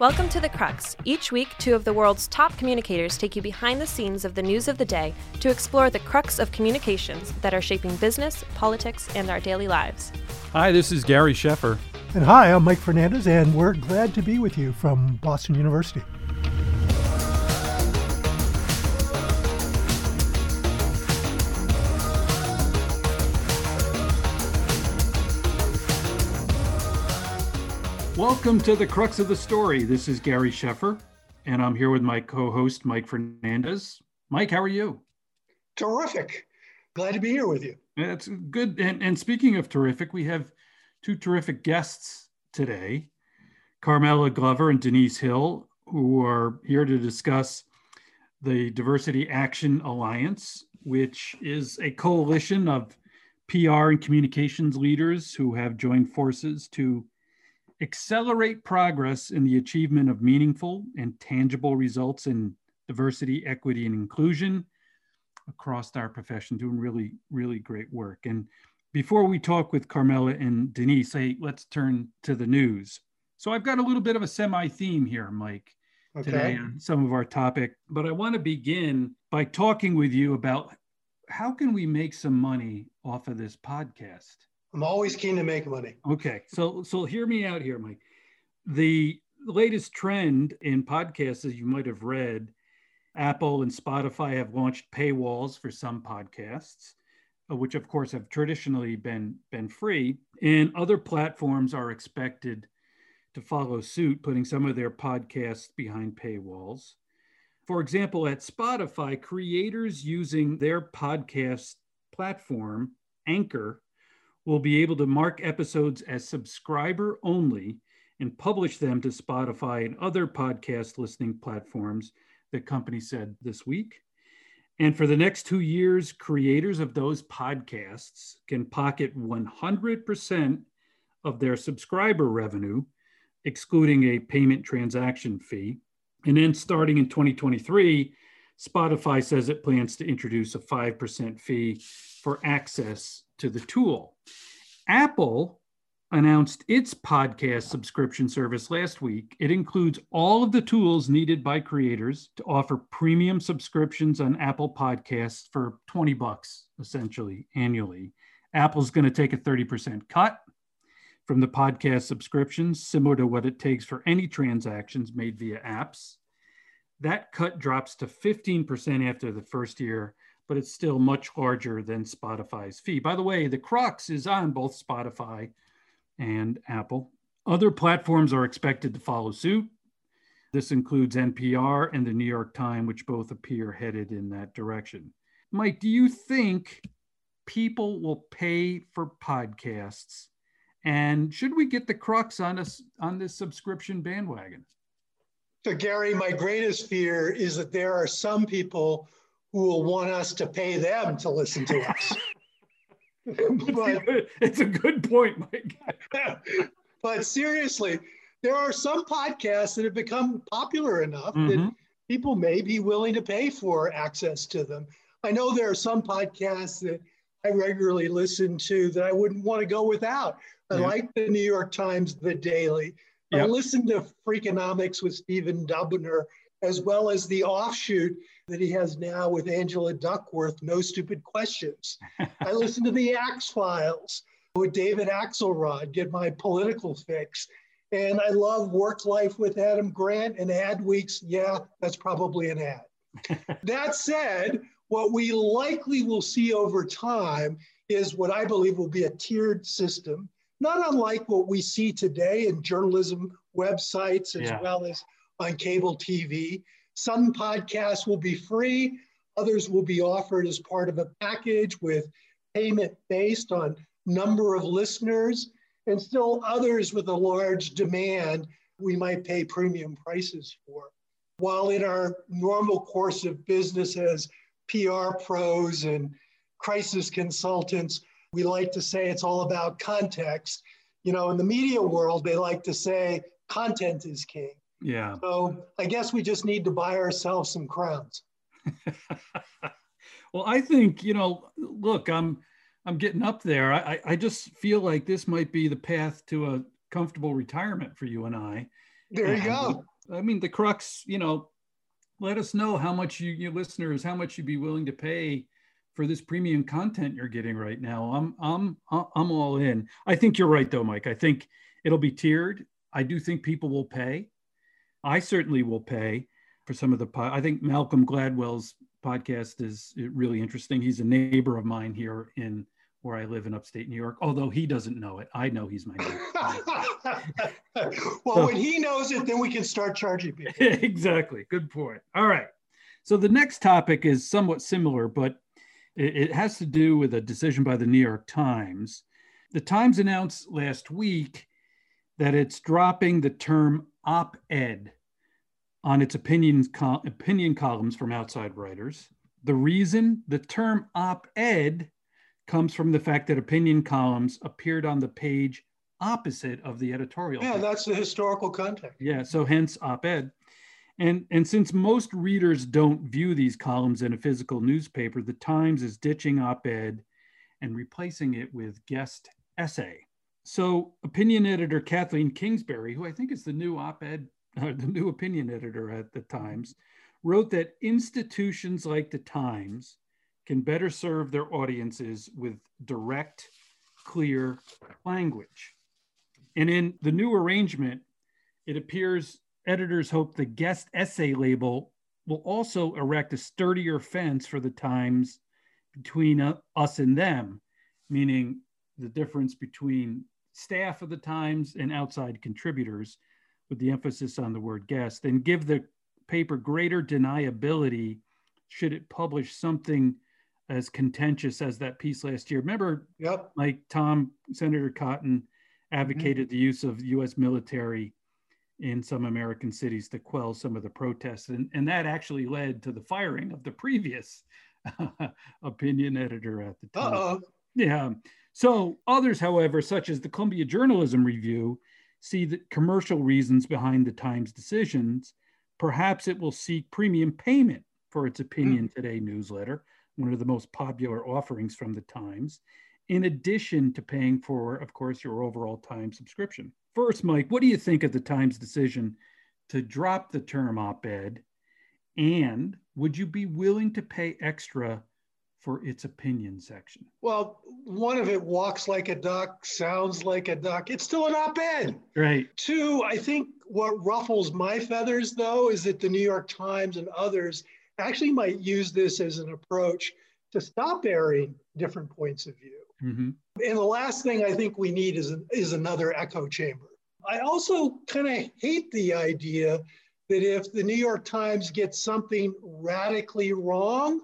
Welcome to The Crux. Each week, two of the world's top communicators take you behind the scenes of the news of the day to explore the crux of communications that are shaping business, politics, and our daily lives. Hi, this is Gary Sheffer. And hi, I'm Mike Fernandez, and we're glad to be with you from Boston University. Welcome to the crux of the story. This is Gary Sheffer, and I'm here with my co host, Mike Fernandez. Mike, how are you? Terrific. Glad to be here with you. That's good. And, and speaking of terrific, we have two terrific guests today Carmella Glover and Denise Hill, who are here to discuss the Diversity Action Alliance, which is a coalition of PR and communications leaders who have joined forces to accelerate progress in the achievement of meaningful and tangible results in diversity, equity, and inclusion across our profession, doing really, really great work. And before we talk with Carmella and Denise, hey, let's turn to the news. So I've got a little bit of a semi theme here, Mike, okay. today on some of our topic, but I want to begin by talking with you about how can we make some money off of this podcast? I'm always keen to make money. Okay, so so hear me out here, Mike. The latest trend in podcasts, as you might have read, Apple and Spotify have launched paywalls for some podcasts, uh, which of course have traditionally been been free, and other platforms are expected to follow suit, putting some of their podcasts behind paywalls. For example, at Spotify, creators using their podcast platform, Anchor, will be able to mark episodes as subscriber only and publish them to Spotify and other podcast listening platforms, the company said this week. And for the next two years, creators of those podcasts can pocket 100% of their subscriber revenue, excluding a payment transaction fee. And then starting in 2023, Spotify says it plans to introduce a 5% fee for access to the tool. Apple announced its podcast subscription service last week. It includes all of the tools needed by creators to offer premium subscriptions on Apple Podcasts for 20 bucks essentially annually. Apple's going to take a 30% cut from the podcast subscriptions, similar to what it takes for any transactions made via apps. That cut drops to 15% after the first year, but it's still much larger than Spotify's fee. By the way, the crux is on both Spotify and Apple. Other platforms are expected to follow suit. This includes NPR and the New York Times, which both appear headed in that direction. Mike, do you think people will pay for podcasts? And should we get the crux on us on this subscription bandwagon? So, Gary, my greatest fear is that there are some people who will want us to pay them to listen to us. but, it's a good point, Mike. but seriously, there are some podcasts that have become popular enough mm-hmm. that people may be willing to pay for access to them. I know there are some podcasts that I regularly listen to that I wouldn't want to go without. I yeah. like the New York Times, The Daily. Yep. I listen to Freakonomics with Stephen Dubner, as well as the offshoot that he has now with Angela Duckworth, No Stupid Questions. I listen to the Axe Files with David Axelrod, get my political fix. And I love Work Life with Adam Grant and Adweeks. Yeah, that's probably an ad. that said, what we likely will see over time is what I believe will be a tiered system not unlike what we see today in journalism websites as yeah. well as on cable TV. Some podcasts will be free, others will be offered as part of a package with payment based on number of listeners, and still others with a large demand we might pay premium prices for. While in our normal course of business as PR pros and crisis consultants, we like to say it's all about context. You know, in the media world, they like to say content is king. Yeah. So I guess we just need to buy ourselves some crowns. well, I think, you know, look, I'm I'm getting up there. I, I just feel like this might be the path to a comfortable retirement for you and I. There you go. I mean, the crux, you know, let us know how much you, your listeners, how much you'd be willing to pay for this premium content you're getting right now. I'm, I'm, I'm all in. I think you're right though, Mike. I think it'll be tiered. I do think people will pay. I certainly will pay for some of the. Po- I think Malcolm Gladwell's podcast is uh, really interesting. He's a neighbor of mine here in where I live in upstate New York, although he doesn't know it. I know he's my neighbor. well, so, when he knows it, then we can start charging people. exactly. Good point. All right. So the next topic is somewhat similar, but it, it has to do with a decision by the New York Times. The Times announced last week that it's dropping the term op ed on its opinions, opinion columns from outside writers. The reason the term op ed comes from the fact that opinion columns appeared on the page opposite of the editorial. Yeah, page. that's the historical context. Yeah, so hence op ed. And, and since most readers don't view these columns in a physical newspaper, the Times is ditching op ed and replacing it with guest essay. So, opinion editor Kathleen Kingsbury, who I think is the new op ed, uh, the new opinion editor at the Times, wrote that institutions like the Times can better serve their audiences with direct, clear language. And in the new arrangement, it appears editors hope the guest essay label will also erect a sturdier fence for the Times between uh, us and them, meaning the difference between staff of the Times and outside contributors, with the emphasis on the word guest, and give the paper greater deniability should it publish something as contentious as that piece last year. Remember, yep. like Tom, Senator Cotton advocated mm-hmm. the use of US military in some American cities to quell some of the protests. And, and that actually led to the firing of the previous opinion editor at the time. Uh-oh. Yeah. So others, however, such as the Columbia Journalism Review, see the commercial reasons behind the Times decisions. Perhaps it will seek premium payment for its Opinion mm. Today newsletter, one of the most popular offerings from the Times, in addition to paying for, of course, your overall Times subscription. First, Mike, what do you think of the Times decision to drop the term op ed? And would you be willing to pay extra for its opinion section? Well, one of it walks like a duck, sounds like a duck. It's still an op ed. Right. Two, I think what ruffles my feathers, though, is that the New York Times and others actually might use this as an approach to stop airing different points of view. Mm-hmm. And the last thing I think we need is, is another echo chamber. I also kind of hate the idea that if the New York Times gets something radically wrong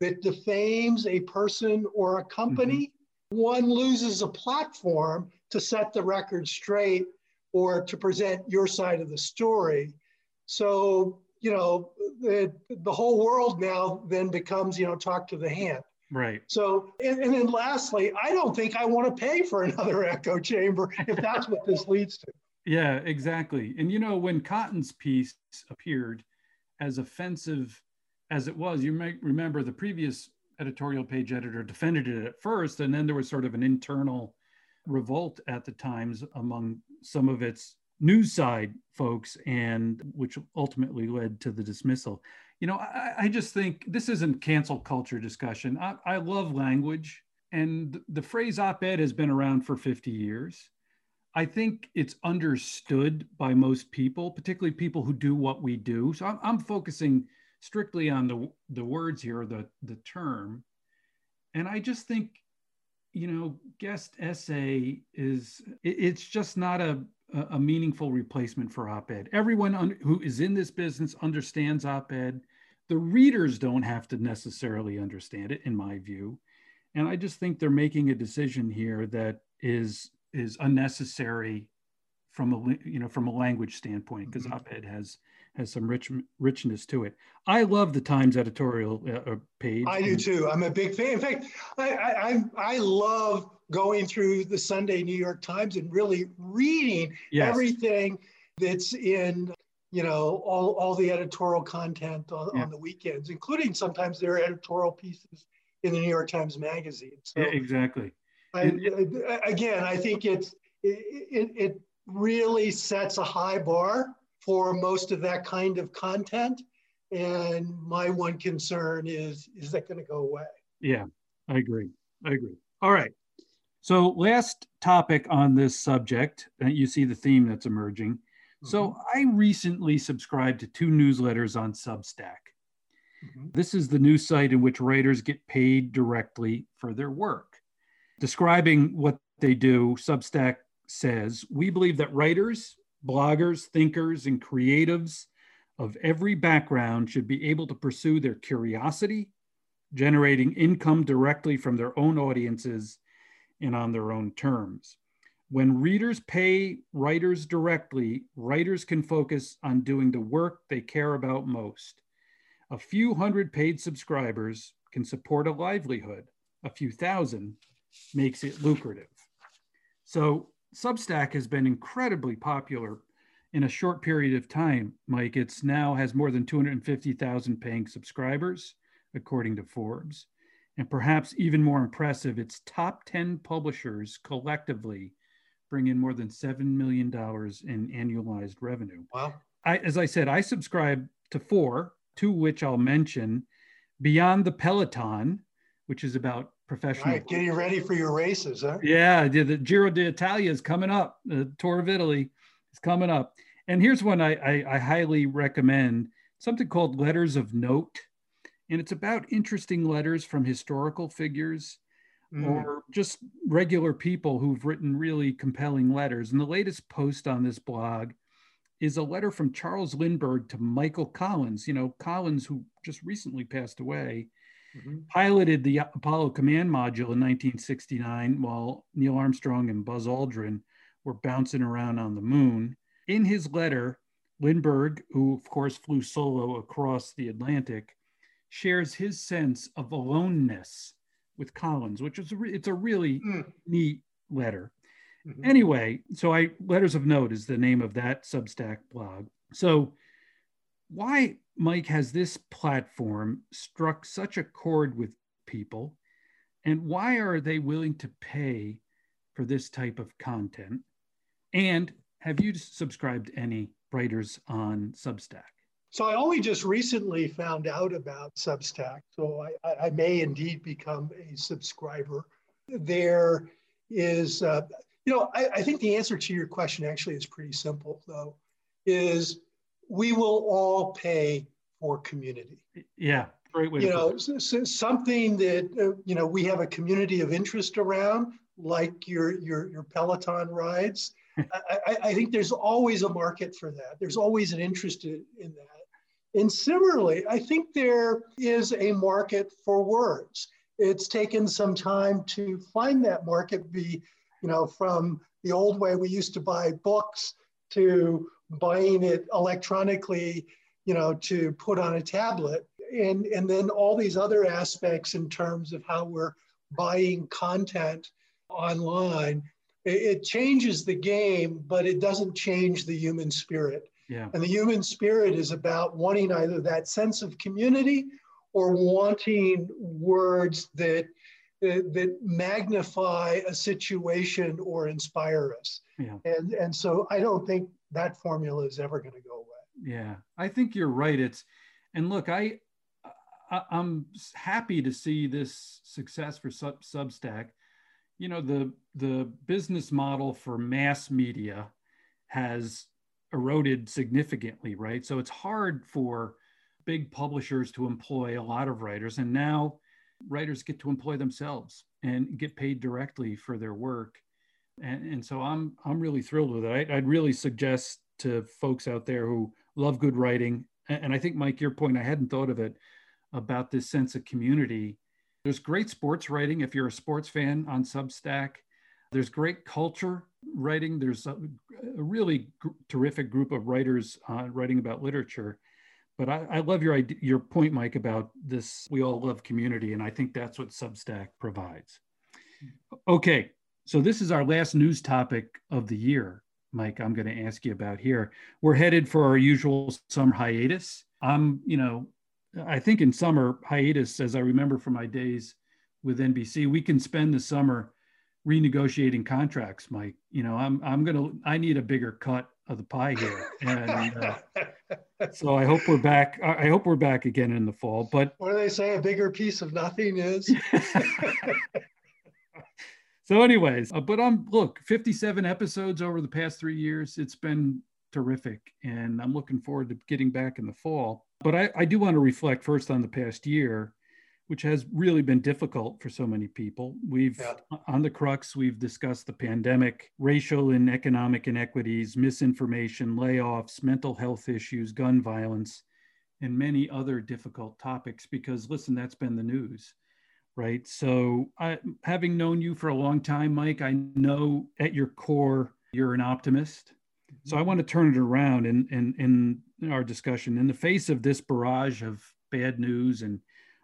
that defames a person or a company, mm-hmm. one loses a platform to set the record straight or to present your side of the story. So you know, the, the whole world now then becomes, you know, talk to the hand. Right. So, and, and then lastly, I don't think I want to pay for another echo chamber if that's what this leads to. Yeah, exactly. And you know, when Cotton's piece appeared, as offensive as it was, you might remember the previous editorial page editor defended it at first, and then there was sort of an internal revolt at the Times among some of its news side folks and which ultimately led to the dismissal. You know i, I just think this isn't cancel culture discussion. I, I love language and the phrase op-ed has been around for 50 years. I think it's understood by most people particularly people who do what we do. So i'm, I'm focusing strictly on the, the words here the, the term and i just think you know guest essay is it, it's just not a a, meaningful replacement for op-ed. Everyone un- who is in this business understands op-ed. The readers don't have to necessarily understand it, in my view. And I just think they're making a decision here that is is unnecessary from a you know from a language standpoint because mm-hmm. op-ed has has some rich richness to it. I love the Times editorial uh, uh page. I do too. I'm a big fan. In fact, I I, I love going through the Sunday New York Times and really reading yes. everything that's in you know all, all the editorial content on, yeah. on, the weekends including sometimes their editorial pieces in the new york times magazine so yeah, exactly I, again i think it's it, it, it really sets a high bar for most of that kind of content. And my one concern is, is that going to go away? Yeah, I agree. I agree. All right. So last topic on this subject, and you see the theme that's emerging. Mm-hmm. So I recently subscribed to two newsletters on Substack. Mm-hmm. This is the new site in which writers get paid directly for their work. Describing what they do, Substack says, We believe that writers, bloggers, thinkers, and creatives of every background should be able to pursue their curiosity, generating income directly from their own audiences and on their own terms. When readers pay writers directly, writers can focus on doing the work they care about most. A few hundred paid subscribers can support a livelihood. A few thousand makes it lucrative. So Substack has been incredibly popular in a short period of time. Mike, it's now has more than 250,000 paying subscribers, according to Forbes. And perhaps even more impressive, its top 10 publishers collectively bring in more than $7 million in annualized revenue. Wow. I, as I said, I subscribe to four, two which I'll mention Beyond the Peloton, which is about professional. Right, getting ready for your races, huh? Yeah, the Giro d'Italia is coming up. The Tour of Italy is coming up. And here's one I, I, I highly recommend something called Letters of Note. And it's about interesting letters from historical figures mm. or just regular people who've written really compelling letters. And the latest post on this blog is a letter from Charles Lindbergh to Michael Collins. You know, Collins, who just recently passed away, mm-hmm. piloted the Apollo command module in 1969 while Neil Armstrong and Buzz Aldrin were bouncing around on the moon. In his letter, Lindbergh, who of course flew solo across the Atlantic, shares his sense of aloneness with Collins, which is a re- it's a really mm. neat letter. Mm-hmm. Anyway, so I letters of note is the name of that Substack blog. So why Mike has this platform struck such a chord with people and why are they willing to pay for this type of content? And have you subscribed any writers on Substack? So I only just recently found out about Substack, so I, I may indeed become a subscriber. There is, uh, you know, I, I think the answer to your question actually is pretty simple, though, is we will all pay for community. Yeah, great way. You know, something that uh, you know we have a community of interest around, like your your your Peloton rides. I, I, think there's always a market for that. There's always an interest in, in that. And similarly, I think there is a market for words. It's taken some time to find that market. Be you know from the old way we used to buy books to buying it electronically, you know, to put on a tablet. And, and then all these other aspects in terms of how we're buying content online. It, it changes the game, but it doesn't change the human spirit. Yeah. And the human spirit is about wanting either that sense of community or wanting words that that, magnify a situation or inspire us. Yeah. And and so I don't think that formula is ever going to go away. Yeah, I think you're right. It's and look, I, I am happy to see this success for Sub, Substack. You know, the the business model for mass media has eroded significantly, right? So it's hard for big publishers to employ a lot of writers, and now writers get to employ themselves and get paid directly for their work and, and so I'm I'm really thrilled with it. I, would really suggest to folks out there who love good writing, and, and I think Mike, your point, I hadn't thought of it about this sense of community. There's great sports writing if you're a sports fan on Substack. There's great culture writing. There's a, a really g- terrific group of writers uh, writing about literature. But I, I love your idea, your point, Mike, about this. We all love community, and I think that's what Substack provides. Okay, so this is our last news topic of the year, Mike. I'm going to ask you about here. We're headed for our usual summer hiatus. I'm, you know, I think in summer hiatus, as I remember from my days with NBC, we can spend the summer renegotiating contracts, Mike. You know, I'm I'm gonna I need a bigger cut of the pie here, and uh, so I hope we're back. I hope we're back again in the fall. But what do they say? A bigger piece of nothing is. so, anyways, uh, but I'm look 57 episodes over the past three years. It's been terrific, and I'm looking forward to getting back in the fall. But I, I do want to reflect first on the past year which has really been difficult for so many people. We've, yeah. on the crux, we've discussed the pandemic, racial and economic inequities, misinformation, layoffs, mental health issues, gun violence, and many other difficult topics because, listen, that's been the news, right? So, I, having known you for a long time, Mike, I know at your core, you're an optimist. So, I mm-hmm. want to turn it around in, in, in our discussion. In the face of this barrage of bad news and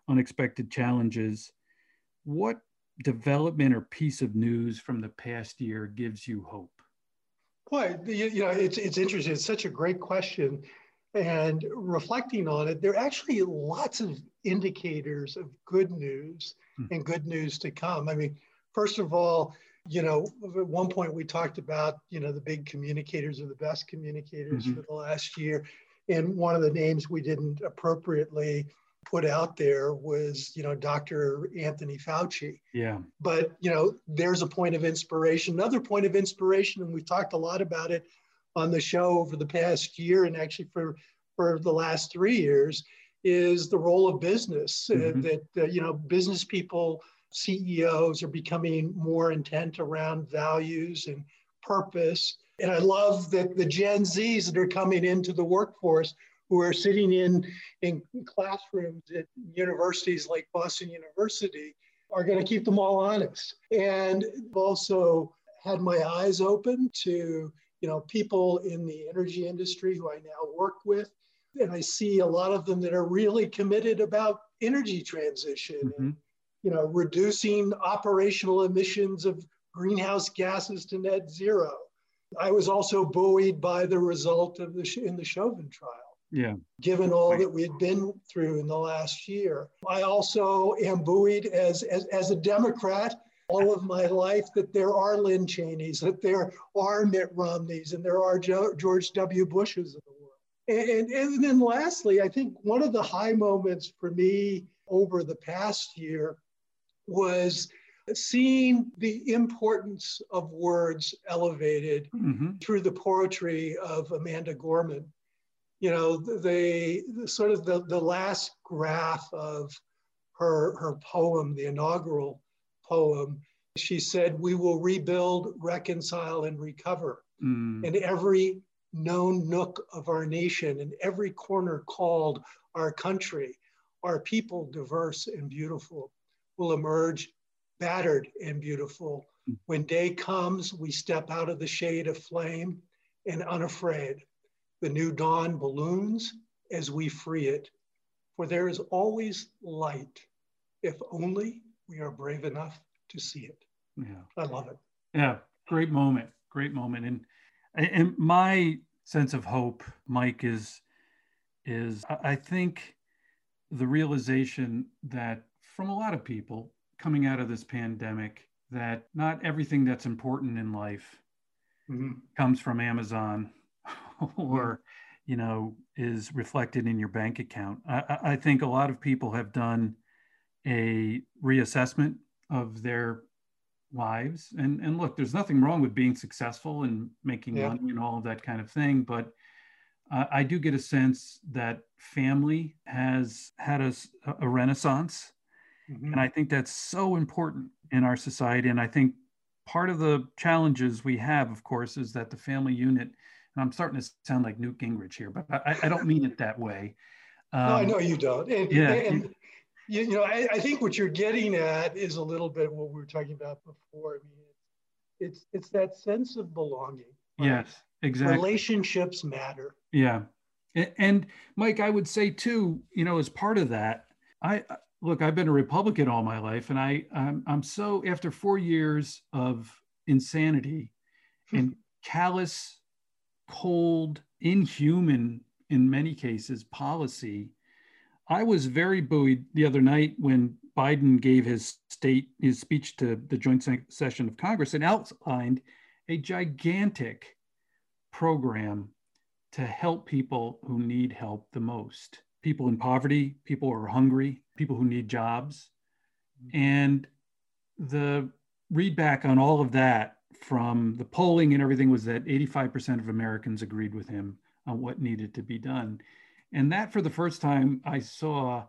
unexpected challenges, what development or piece of news from the past year gives you hope? Boy, you, you know, it's, it's interesting. It's such a great question. And reflecting on it, there are actually lots of indicators of good news mm-hmm. and good news to come. I mean, first of all, you know, at one point we talked about, you know, the big communicators are the best communicators mm-hmm. for the last year. And one of the names we didn't appropriately put out there was, you know, Dr. Anthony Fauci. Yeah. But, you know, there's a point of inspiration. Another point of inspiration, and we've talked a lot about it on the show over the past year and actually for, for the last three years, is the role of business. Uh, mm-hmm. Uh, that, uh, you know, business people, CEOs are becoming more intent around values and purpose. And I love that the Gen Zs that are coming into the workforce who are sitting in, in classrooms at universities like Boston University are going to keep them all honest. And also had my eyes open to, you know, people in the energy industry who I now work with. And I see a lot of them that are really committed about energy transition mm-hmm. and, you know, reducing operational emissions of greenhouse gases to net zero. I was also buoyed by the result of the in the Chauvin trial. Yeah. Given all that we had been through in the last year. I also am buoyed as, as, as a Democrat all of my life that there are Lynn Cheneys, that there are Mitt Romneys, and there are George W. Bushes of the world. And, and, and then lastly, I think one of the high moments for me over the past year was seeing the importance of words elevated mm-hmm. through the poetry of Amanda Gorman you know, the, the sort of the, the last graph of her, her poem, the inaugural poem, she said, We will rebuild, reconcile, and recover. Mm. In every known nook of our nation, in every corner called our country, our people, diverse and beautiful, will emerge battered and beautiful. Mm. When day comes, we step out of the shade of flame and unafraid the new dawn balloons as we free it, for there is always light if only we are brave enough to see it. Yeah. I love it. Yeah, great moment, great moment. And and my sense of hope, Mike, is is I think the realization that from a lot of people coming out of this pandemic that not everything that's important in life mm-hmm. comes from Amazon or you know is reflected in your bank account I, I, think a lot of people have done a reassessment of their lives and and look there's nothing wrong with being successful and making yeah. money and all of that kind of thing but uh, i do get a sense that family has had a, a renaissance mm-hmm. and i think that's so important in our society and i think part of the challenges we have of course is that the family unit and I'm starting to sound like Newt Gingrich here, but I, I don't mean it that way. Um, no, I um, know you don't. And, yeah. And, you, you know, I, I, think what you're getting at is a little bit what we were talking about before. I mean, it's it's that sense of belonging. Right? Yes, exactly. Relationships matter. Yeah, and, and Mike, I would say too, you know, as part of that, I look, I've been a Republican all my life, and I I'm, I'm so after four years of insanity hmm. and callous cold, inhuman in many cases policy. I was very buoyed the other night when Biden gave his state his speech to the joint session of Congress and outlined a gigantic program to help people who need help the most people in poverty, people who are hungry, people who need jobs. And the readback on all of that from the polling and everything was that 85% of Americans agreed with him on what needed to be done. And that, for the first time, I saw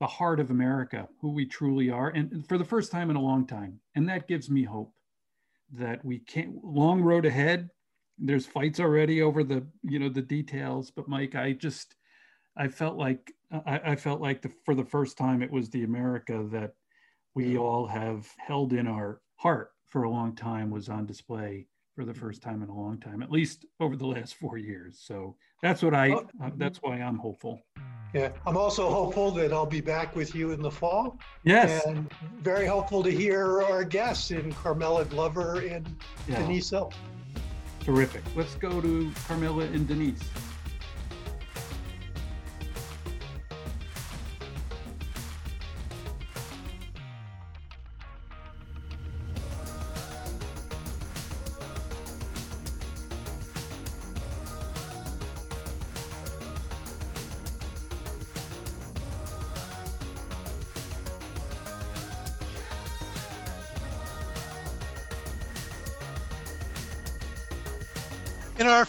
the heart of America, who we truly are, and for the first time in a long time. And that gives me hope that we can't, long road ahead. There's fights already over the, you know, the details. But Mike, I just, I felt like, I, I felt like the, for the first time, it was the America that we all have held in our heart for a long time was on display for the first time in a long time, at least over the last four years. So that's what I, oh. uh, that's why I'm hopeful. Yeah, I'm also hopeful that I'll be back with you in the fall. Yes. And very hopeful to hear our guests in Carmella Glover and yeah. Denise Hill. Terrific. Let's go to Carmella and Denise.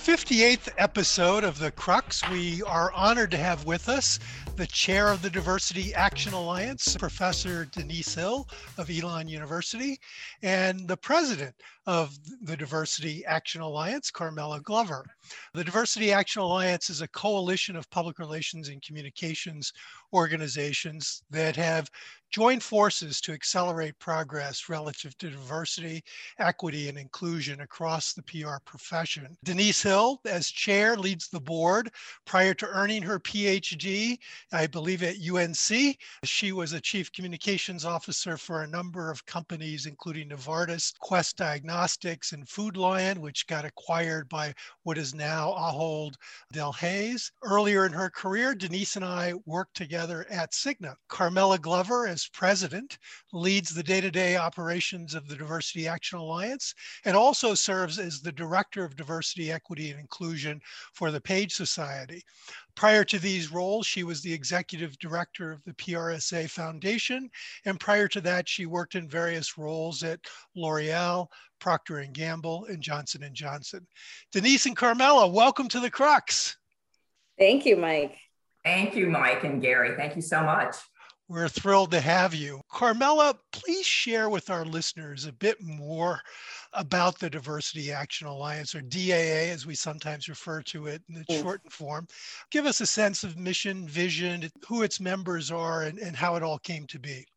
58th episode of The Crux, we are honored to have with us the chair of the Diversity Action Alliance, Professor Denise Hill of Elon University, and the president of the Diversity Action Alliance, Carmella Glover. The Diversity Action Alliance is a coalition of public relations and communications organizations that have joined forces to accelerate progress relative to diversity, equity, and inclusion across the PR profession. Denise Hill, as chair, leads the board. Prior to earning her PhD, I believe at UNC, she was a chief communications officer for a number of companies, including Novartis, Quest Diagnostics, and Food Lion, which got acquired by what is now Ahold Delhaize. Earlier in her career, Denise and I worked together at Cigna. Carmela Glover, as president, leads the day to day operations of the Diversity Action Alliance, and also serves as the director of diversity, equity, and inclusion for the Page Society. Prior to these roles, she was the executive director of the PRSA Foundation, and prior to that, she worked in various roles at L'Oreal, Procter & Gamble, and Johnson & Johnson. Denise and Carmella, welcome to the Crux. Thank you, Mike. Thank you, Mike and Gary. Thank you so much. We're thrilled to have you. Carmella, please share with our listeners a bit more about the Diversity Action Alliance, or DAA, as we sometimes refer to it in the mm. shortened form. Give us a sense of mission, vision, who its members are, and, and how it all came to be.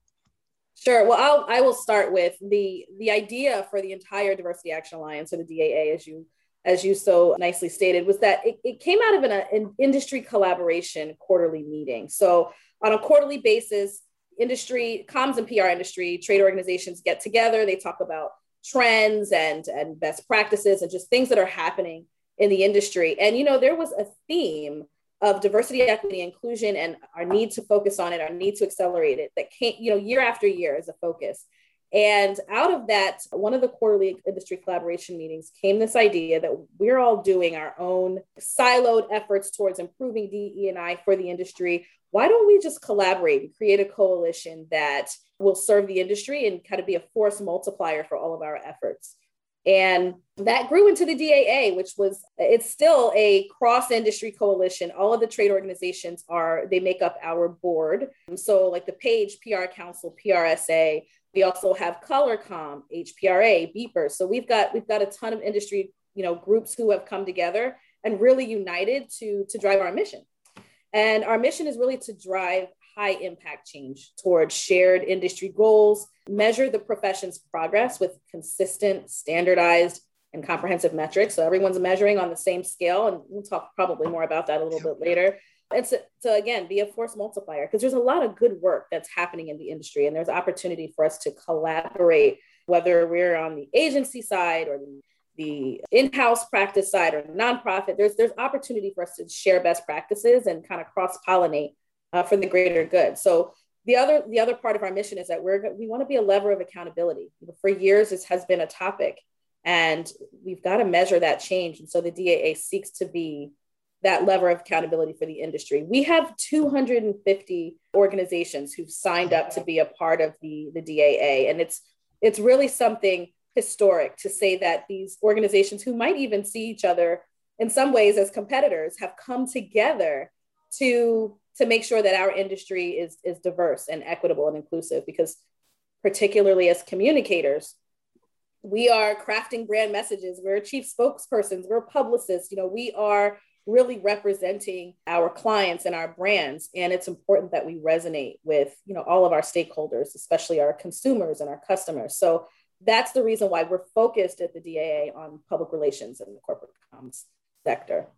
Sure. Well, I'll, I will start with the the idea for the entire Diversity Action Alliance, or the DAA, as you as you so nicely stated, was that it, it came out of an, an industry collaboration quarterly meeting. So on a quarterly basis, industry, comms and PR industry, trade organizations get together. They talk about trends and, and best practices and just things that are happening in the industry. And, you know, there was a theme of diversity, equity, inclusion, and our need to focus on it, our need to accelerate it that came, you know, year after year as a focus. And out of that, one of the quarterly industry collaboration meetings came this idea that we're all doing our own siloed efforts towards improving DE&I for the industry. Why don't we just collaborate and create a coalition that will serve the industry and kind of be a force multiplier for all of our efforts? And that grew into the DAA, which was, it's still a cross industry coalition. All of the trade organizations are, they make up our board. So, like the Page PR Council, PRSA, we also have ColorComm, HPRA, Beeper. So we've got we've got a ton of industry, you know, groups who have come together and really united to to drive our mission. And our mission is really to drive high impact change towards shared industry goals, measure the profession's progress with consistent, standardized, and comprehensive metrics. So everyone's measuring on the same scale. And we'll talk probably more about that a little bit later and to again be a force multiplier because there's a lot of good work that's happening in the industry and there's opportunity for us to collaborate whether we're on the agency side or the, the in-house practice side or nonprofit there's there's opportunity for us to share best practices and kind of cross pollinate uh, for the greater good so the other the other part of our mission is that we're we want to be a lever of accountability. For years, this has been a topic, and we've got to measure that change. And so the DAA seeks to be that lever of accountability for the industry. We have 250 organizations who've signed up to be a part of the, the DAA. And it's it's really something historic to say that these organizations who might even see each other in some ways as competitors have come together to to make sure that our industry is is diverse and equitable and inclusive because particularly as communicators we are crafting brand messages. We're chief spokespersons. We're publicists. You know we are really representing our clients and our brands. And it's important that we resonate with you know all of our stakeholders especially our consumers and our customers. So that's the reason why we're focused at the daa on public relations and the corporate comms sector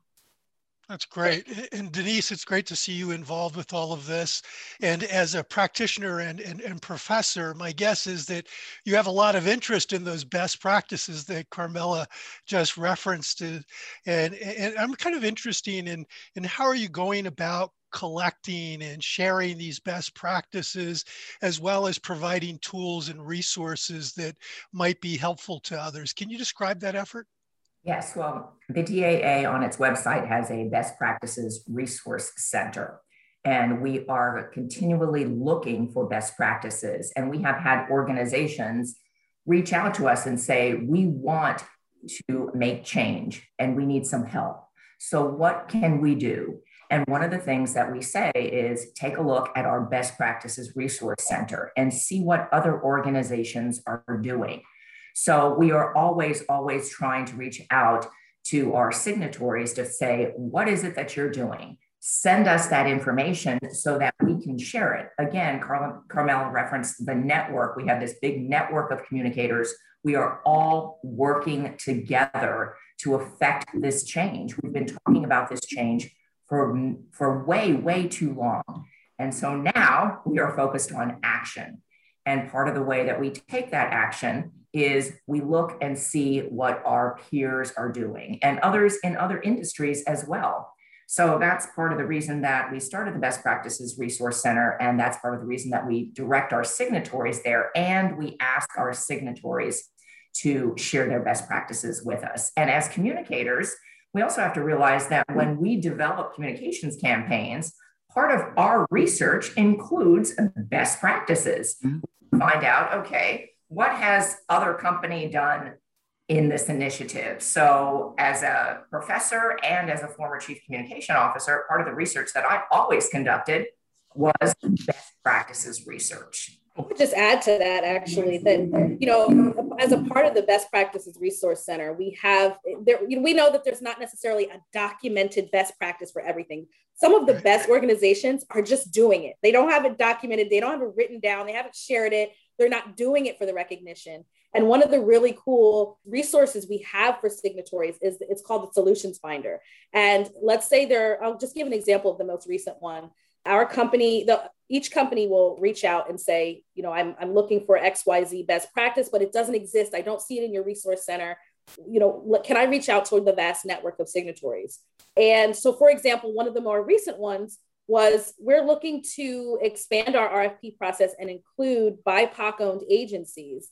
that's great. And Denise, it's great to see you involved with all of this. And as a practitioner and, and, and, professor, my guess is that you have a lot of interest in those best practices that Carmella just referenced. And, and I'm kind of interested in, in how are you going about collecting and sharing these best practices, as well as providing tools and resources that might be helpful to others. Can you describe that effort? Yes, well, the DAA on its website has a best practices resource center. And we are continually looking for best practices. And we have had organizations reach out to us and say, we want to make change and we need some help. So, what can we do? And one of the things that we say is take a look at our best practices resource center and see what other organizations are doing. So we are always, always trying to reach out to our signatories to say, what is it that you're doing? Send us that information so that we can share it. Again, Carl, Carmel referenced the network. We have this big network of communicators. We are all working together to affect this change. We've been talking about this change for, for way, way too long. And so now we are focused on action. And part of the way that we take that action is we look and see what our peers are doing and others in other industries as well. So that's part of the reason that we started the Best Practices Resource Center. And that's part of the reason that we direct our signatories there and we ask our signatories to share their best practices with us. And as communicators, we also have to realize that when we develop communications campaigns, part of our research includes best practices. Mm-hmm. Find out, okay, what has other company done in this initiative? So, as a professor and as a former chief communication officer, part of the research that I always conducted was best practices research. I would just add to that actually that you know as a part of the best practices resource center we have there we know that there's not necessarily a documented best practice for everything some of the best organizations are just doing it they don't have it documented they don't have it written down they haven't shared it they're not doing it for the recognition. And one of the really cool resources we have for signatories is it's called the Solutions Finder. And let's say there, I'll just give an example of the most recent one. Our company, the each company will reach out and say, you know, I'm, I'm looking for XYZ best practice, but it doesn't exist. I don't see it in your resource center. You know, can I reach out toward the vast network of signatories? And so, for example, one of the more recent ones was we're looking to expand our RFP process and include BIPOC owned agencies.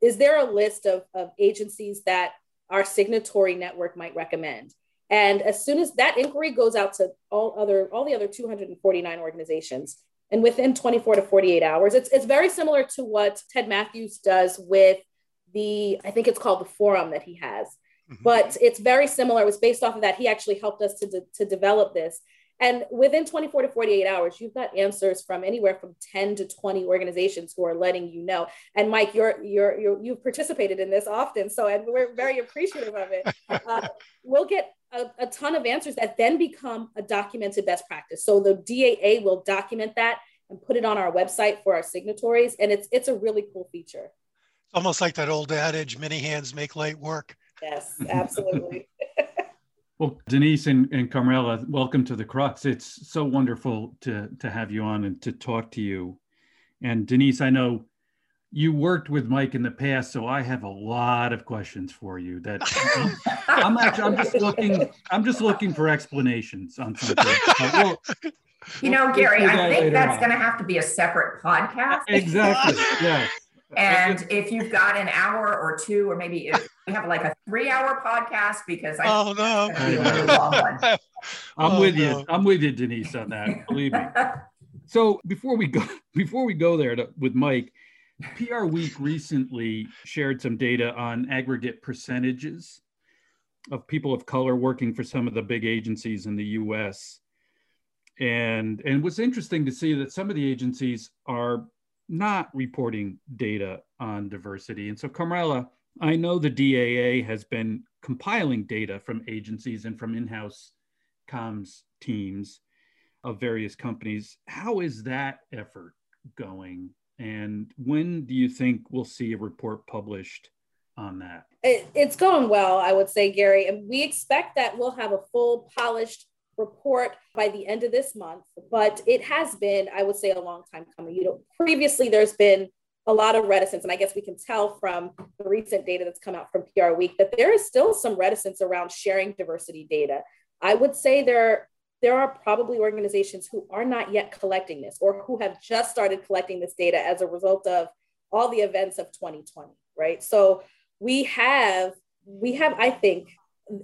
Is there a list of, of agencies that our signatory network might recommend? And as soon as that inquiry goes out to all other all the other 249 organizations, and within 24 to 48 hours, it's, it's very similar to what Ted Matthews does with the, I think it's called the forum that he has. Mm-hmm. But it's very similar. It was based off of that. He actually helped us to, de- to develop this. And within 24 to 48 hours, you've got answers from anywhere from 10 to 20 organizations who are letting you know. And Mike, you're you're, you're you've participated in this often, so and we're very appreciative of it. Uh, we'll get a, a ton of answers that then become a documented best practice. So the DAA will document that and put it on our website for our signatories, and it's it's a really cool feature. It's Almost like that old adage, many hands make light work. Yes, absolutely. Well, Denise and, and Carmella, welcome to the Crux. It's so wonderful to, to have you on and to talk to you. And Denise, I know you worked with Mike in the past, so I have a lot of questions for you. That I'm, actually I'm just looking I'm just looking for explanations on something. we'll, You know, Gary, I think that's going to have to be a separate podcast. Exactly. Yeah. And if you've got an hour or two, or maybe if we have like a three-hour podcast, because I oh no, I'm oh, with no. you. I'm with you, Denise, on that. Believe me. So before we go, before we go there to, with Mike, PR Week recently shared some data on aggregate percentages of people of color working for some of the big agencies in the U.S. And and it was interesting to see that some of the agencies are not reporting data on diversity. And so, Carmella, I know the DAA has been compiling data from agencies and from in-house comms teams of various companies. How is that effort going? And when do you think we'll see a report published on that? It, it's going well, I would say, Gary. And we expect that we'll have a full, polished report by the end of this month. But it has been, I would say, a long time coming. You know, previously there's been a lot of reticence, and I guess we can tell from the recent data that's come out from PR Week that there is still some reticence around sharing diversity data. I would say there there are probably organizations who are not yet collecting this or who have just started collecting this data as a result of all the events of 2020 right so we have we have i think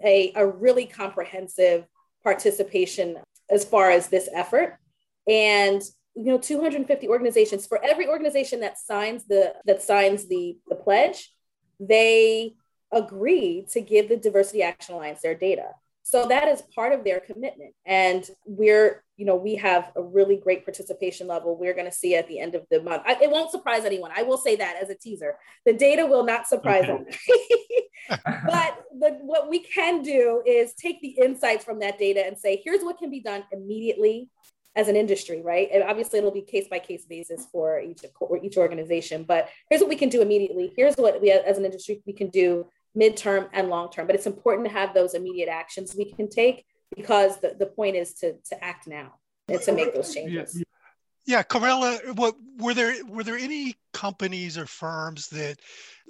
a, a really comprehensive participation as far as this effort. And you know 250 organizations for every organization that signs the that signs the the pledge they agree to give the diversity action alliance their data so that is part of their commitment. And we're, you know, we have a really great participation level. We're going to see at the end of the month. I, it won't surprise anyone. I will say that as a teaser. The data will not surprise okay. anyone. but the, what we can do is take the insights from that data and say, here's what can be done immediately as an industry, right? And obviously it'll be case by case basis for each, each organization, but here's what we can do immediately. Here's what we as an industry we can do midterm and long term. But it's important to have those immediate actions we can take because the, the point is to, to act now and to make those changes. Yeah, Carmella, what were there were there any companies or firms that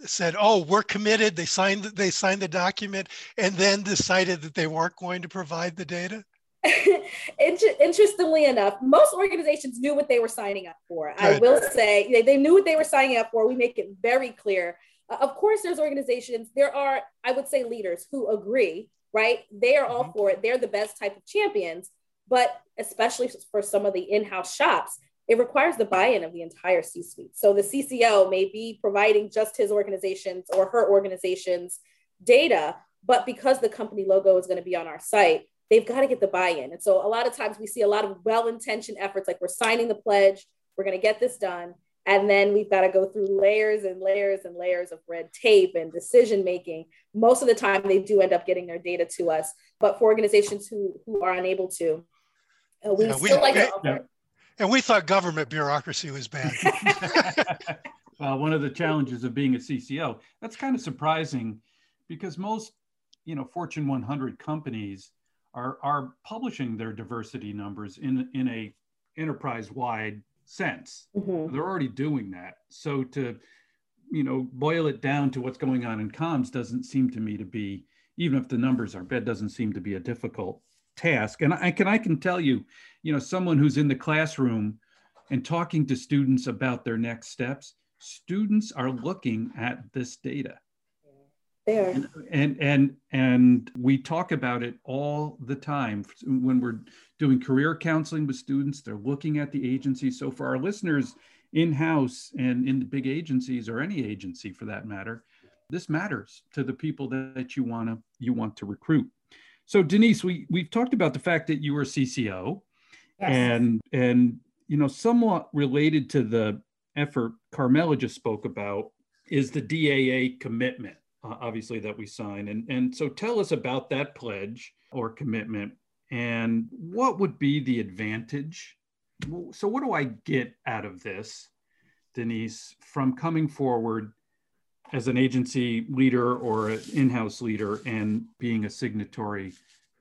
said, "Oh, we're committed." They signed they signed the document and then decided that they weren't going to provide the data. Interestingly enough, most organizations knew what they were signing up for. Good. I will say they, they knew what they were signing up for. We make it very clear of course, there's organizations, there are, I would say, leaders who agree, right? They are all mm-hmm. for it. They're the best type of champions. But especially for some of the in house shops, it requires the buy in of the entire C suite. So the CCO may be providing just his organization's or her organization's data, but because the company logo is going to be on our site, they've got to get the buy in. And so a lot of times we see a lot of well intentioned efforts like we're signing the pledge, we're going to get this done. And then we've got to go through layers and layers and layers of red tape and decision making. Most of the time, they do end up getting their data to us. But for organizations who, who are unable to, uh, we yeah, still we, like to offer. Yeah. And we thought government bureaucracy was bad. well, one of the challenges of being a CCO, that's kind of surprising because most, you know, Fortune 100 companies are, are publishing their diversity numbers in, in a enterprise-wide sense. Mm-hmm. They're already doing that. So to, you know, boil it down to what's going on in comms doesn't seem to me to be, even if the numbers are bad, doesn't seem to be a difficult task. And I can I can tell you, you know, someone who's in the classroom and talking to students about their next steps, students are looking at this data there. And, and and and we talk about it all the time when we're doing career counseling with students. They're looking at the agency. So for our listeners in house and in the big agencies or any agency for that matter, this matters to the people that, you want to you want to recruit. So Denise, we we've talked about the fact that you were CCO, yes. and and you know somewhat related to the effort Carmella just spoke about is the DAA commitment uh, obviously that we sign. And, and so tell us about that pledge or commitment and what would be the advantage? So what do I get out of this, Denise, from coming forward as an agency leader or an in-house leader and being a signatory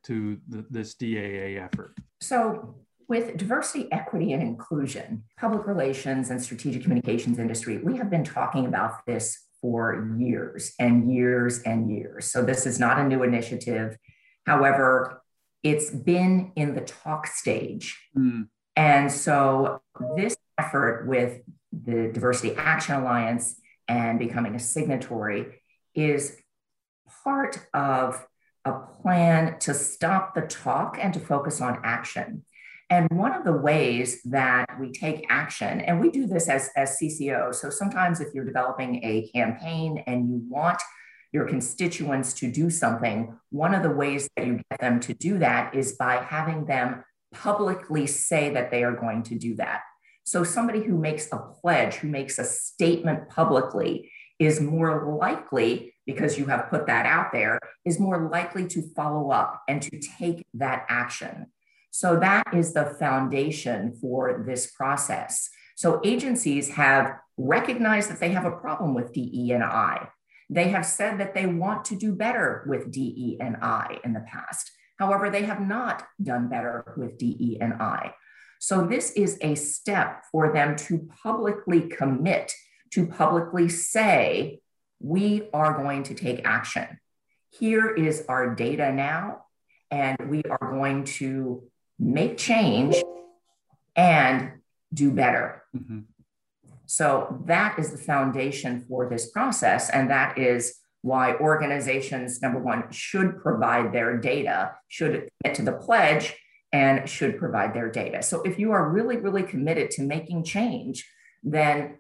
to the, this DAA effort? So with diversity, equity, and inclusion, public relations and strategic communications industry, we have been talking about this for years and years and years. So this is not a new initiative. However, it's been in the talk stage mm. And so this effort with the Diversity Action Alliance and becoming a signatory is part of a plan to stop the talk and to focus on action. And one of the ways that we take action, and we do this as, as CCO. So sometimes if you're developing a campaign and you want your constituents to do something, one of the ways that you get them to do that is by having them publicly say that they are going to do that. So somebody who makes a pledge, who makes a statement publicly, is more likely, because you have put that out there, is more likely to follow up and to take that action. So that is the foundation for this process. So agencies have recognized that they have a problem with DE and I. They have said that they want to do better with DE and I in the past. However, they have not done better with DE and I. So this is a step for them to publicly commit, to publicly say, we are going to take action. Here is our data now, and we are going to make change and do better. Mm-hmm. So that is the foundation for this process. And that is why organizations, number one, should provide their data, should get to the pledge, and should provide their data. So if you are really, really committed to making change, then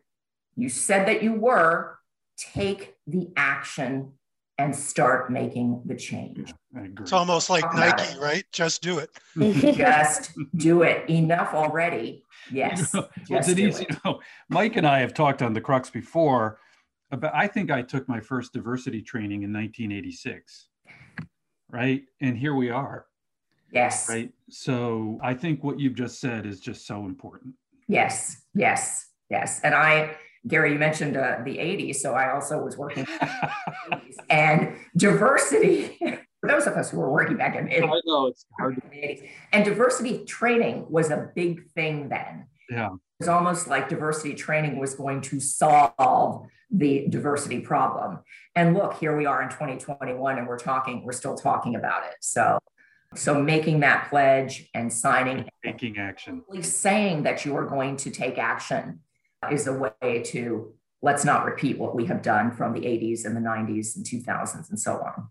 you said that you were, take the action and start making the change. It's almost like Talk Nike, right? Just do it. just do it. Enough already. Yes. You know, well, Denise, you know, Mike and I have talked on the Crux before about, I think I took my first diversity training in 1986, right? And here we are. Yes. Right. So I think what you've just said is just so important. Yes. Yes. Yes. And I, Gary, you mentioned uh, the 80s, so I also was working and diversity. For those of us who were working back in the 80s, I know it's hard. To- and diversity training was a big thing then. Yeah, it was almost like diversity training was going to solve the diversity problem. And look, here we are in 2021, and we're talking. We're still talking about it. So so making that pledge and signing, taking action, saying that you are going to take action is a way to let's not repeat what we have done from the 80s and the 90s and 2000s and so on.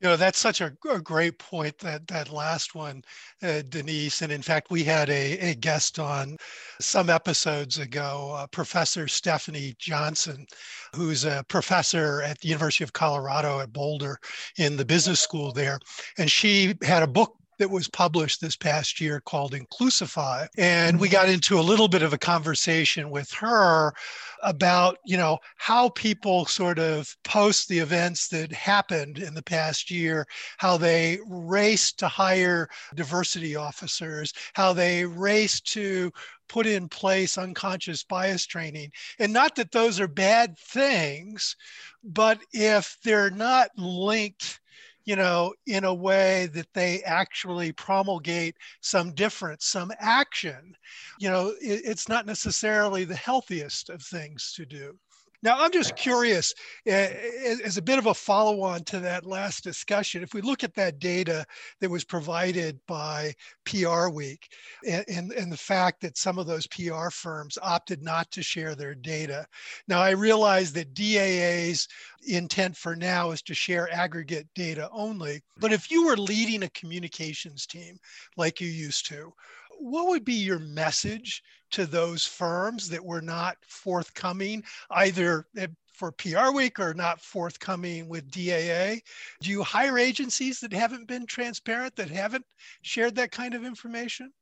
You know, that's such a, a great point, that, that last one, uh, Denise. And in fact, we had a, a guest on some episodes ago, uh, Professor Stefanie Johnson, who's a professor at the University of Colorado at Boulder in the business school there. And she had a book that was published this past year called Inclusify. And we got into a little bit of a conversation with her about, you know, how people sort of post the events that happened in the past year, how they raced to hire diversity officers, how they raced to put in place unconscious bias training. And not that those are bad things, but if they're not linked you know, in a way that they actually promulgate some difference, some action. You know, it, it's not necessarily the healthiest of things to do. Now, I'm just curious, eh, eh, as a bit of a follow on to that last discussion, if we look at that data that was provided by PR Week and, and, and, the fact that some of those PR firms opted not to share their data. Now, I realize that DAA's intent for now is to share aggregate data only, but if you were leading a communications team like you used to, what would be your message to those firms that were not forthcoming either eh, for PR week or not forthcoming with DAA? Do you hire agencies that haven't been transparent, that haven't shared that kind of information?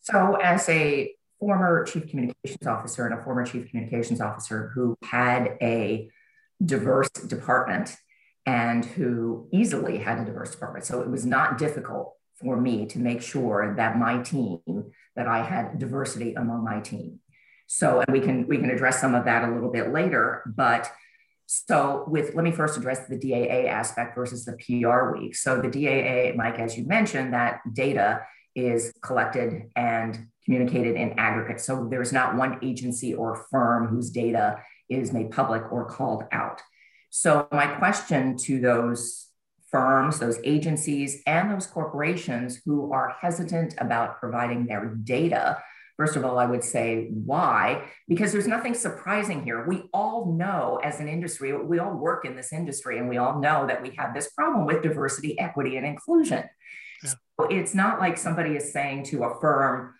So, as a former chief communications officer and a former chief communications officer who had a diverse department and who easily had a diverse department, so it was not difficult for me to make sure that my team, that I had diversity among my team. So, and we can we can address some of that a little bit later, but so with let me first address the DAA aspect versus the PR week. So the DAA, Mike, as you mentioned, that data is collected and communicated in aggregate. So there's not one agency or firm whose data is made public or called out. So my question to those firms, those agencies, and those corporations who are hesitant about providing their data. First of all, I would say why? Because there's nothing surprising here. We all know as an industry, we all work in this industry, and we all know that we have this problem with diversity, equity, and inclusion. Yeah. So it's not like somebody is saying to a firm,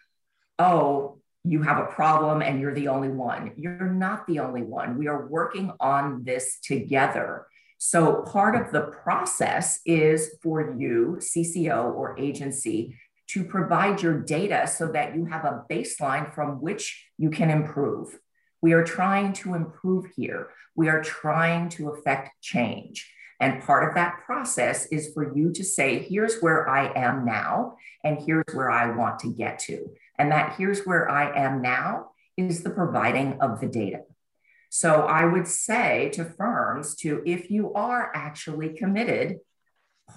oh, you have a problem and you're the only one. You're not the only one. We are working on this together. So, part of the process is for you, CCO or agency, to provide your data so that you have a baseline from which you can improve. We are trying to improve here. We are trying to affect change. And part of that process is for you to say, here's where I am now, and here's where I want to get to. And that here's where I am now is the providing of the data. So I would say to firms to if you are actually committed,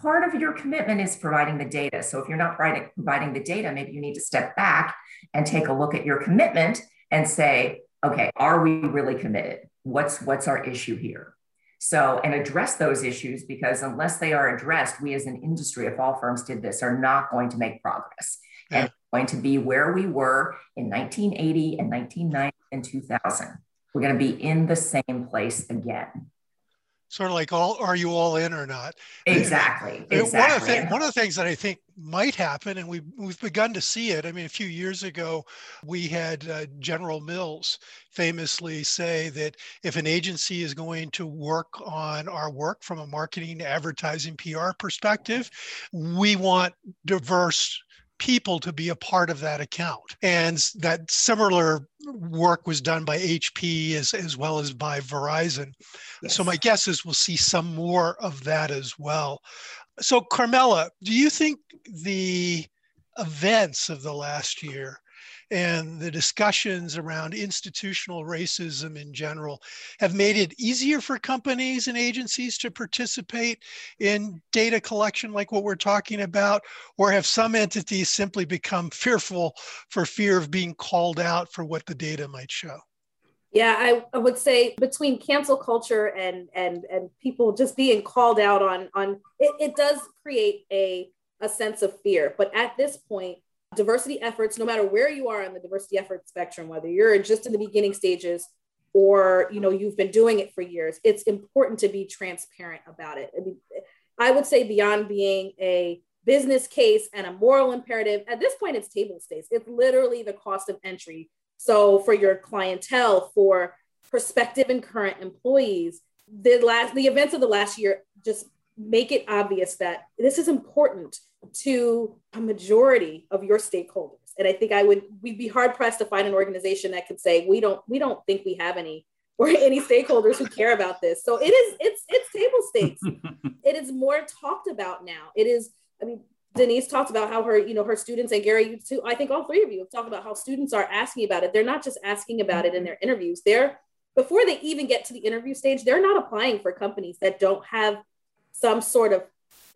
part of your commitment is providing the data. So if you're not providing, providing the data, maybe you need to step back and take a look at your commitment and say, okay, are we really committed? What's what's our issue here? So, and address those issues because unless they are addressed, we as an industry, if all firms did this, are not going to make progress. Yeah. And going to be where we were in 1980 and 1990 and 2000. We're going to be in the same place again. Sort of like all, are you all in or not? Exactly. And, exactly. One of, the th- one of the things that I think might happen, and we've, we've begun to see it. I mean, a few years ago, we had uh, General Mills famously say that if an agency is going to work on our work from a marketing, advertising, PR perspective, we want diverse people to be a part of that account. And that similar work was done by HP as, as well as by Verizon. Yes. So my guess is we'll see some more of that as well. So Carmela, do you think the events of the last year and the discussions around institutional racism in general have made it easier for companies and agencies to participate in data collection like what we're talking about or have some entities simply become fearful for fear of being called out for what the data might show? Yeah I, I would say between cancel culture and and and people just being called out on on it, it does create a a sense of fear. But at this point diversity efforts, no matter where you are on the diversity effort spectrum, whether you're just in the beginning stages or you know you've been doing it for years, it's important to be transparent about it. I, mean, I would say beyond being a business case and a moral imperative, at this point it's table stakes. It's literally the cost of entry. So for your clientele, for prospective and current employees, the last the events of the last year just make it obvious that this is important to a majority of your stakeholders. And I think I would we'd be hard pressed to find an organization that could say we don't we don't think we have any or any stakeholders who care about this. So it is it's it's table stakes. it is more talked about now. It is I mean Denise talked about how her, you know, her students and Gary, you too, I think all three of you have talked about how students are asking about it. They're not just asking about it in their interviews. They're before they even get to the interview stage, they're not applying for companies that don't have some sort of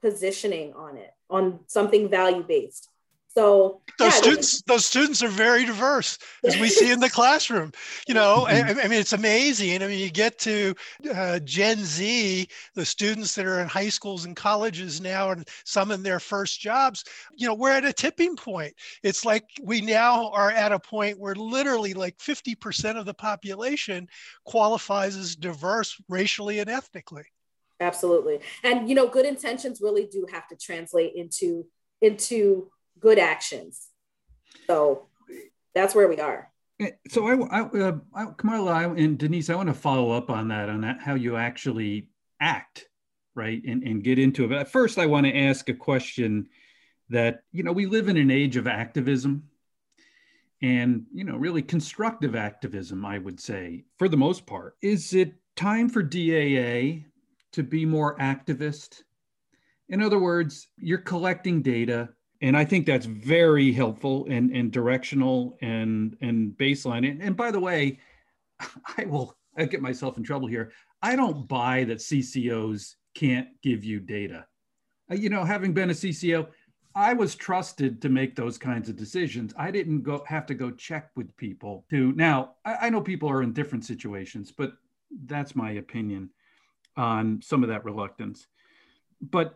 positioning on it, on something value based. So those yeah, students, those students are very diverse, as we see in the classroom. You know, I, I, mean, it's amazing. I mean, you get to uh, Gen Z, the students that are in high schools and colleges now, and some in their first jobs. You know, we're at a tipping point. It's like we now are at a point where literally like 50% of the population qualifies as diverse racially and ethnically absolutely. And you know good intentions really do have to translate into into good actions. So that's where we are. Eh, so i, I, uh, I Carmella and denise i want to follow up on that on that how you actually act right and, and get into it. But first i want to ask a question that you know we live in an age of activism and you know really constructive activism i would say for the most part. Is it time for daa to be more activist. In other words, you're collecting data, and I think that's very helpful and, and directional and, and baseline. And, and by the way, I will I get myself in trouble here. I don't buy that CCOs can't give you data. Uh, you know, having been a CCO, I was trusted to make those kinds of decisions. I didn't go have to go check with people to now. I, I know people are in different situations, but that's my opinion on some of that reluctance. But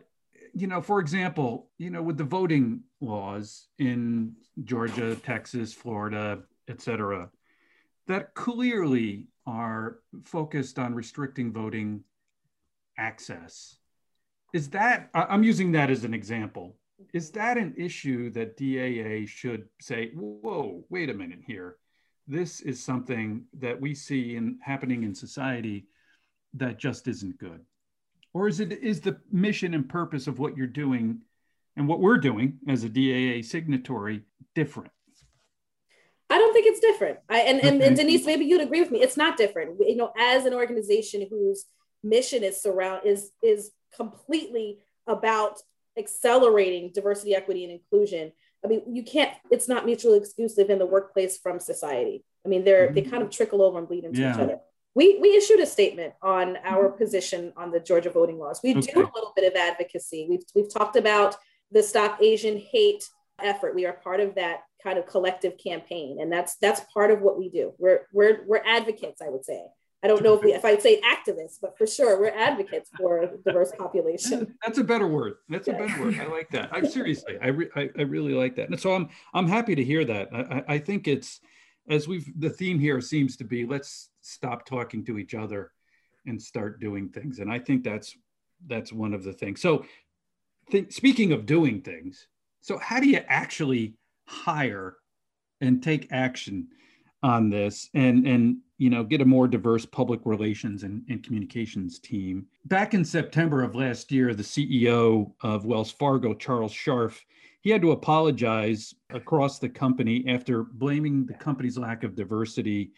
you know, for example, you know, with the voting laws in Georgia, Texas, Florida, et cetera, that clearly are focused on restricting voting access. Is that, I'm using that as an example. Is that an issue that DAA should say, whoa, wait a minute here? This is something that we see in, happening in society that just isn't good? Or is it is the mission and purpose of what you're doing and what we're doing as a DAA signatory different? I don't think it's different. I, and, and, and Denise, maybe you'd agree with me. It's not different. You know, as an organization whose mission is surround is is completely about accelerating diversity, equity, and inclusion. I mean, you can't. It's not mutually exclusive in the workplace from society. I mean, they're mm-hmm. they kind of trickle over and bleed into yeah. each other. We we issued a statement on our mm-hmm. position on the Georgia voting laws. We okay. do a little bit of advocacy. We've we've talked about the Stop Asian Hate effort. We are part of that kind of collective campaign, and that's that's part of what we do. We're we're we're advocates, I would say. I don't know if we, if I'd say activists, but for sure we're advocates for a diverse population. That's a better word. That's a better word. I like that. I'm seriously, I, re, I, I really like that. And so I'm I'm happy to hear that. I, I think it's as we've the theme here seems to be let's stop talking to each other and start doing things. And I think that's that's one of the things. So think, speaking of doing things, so how do you actually hire and take action on this and and you know get a more diverse public relations and, and communications team back in september of last year the ceo of wells fargo charles scharf he had to apologize across the company after blaming the company's lack of diversity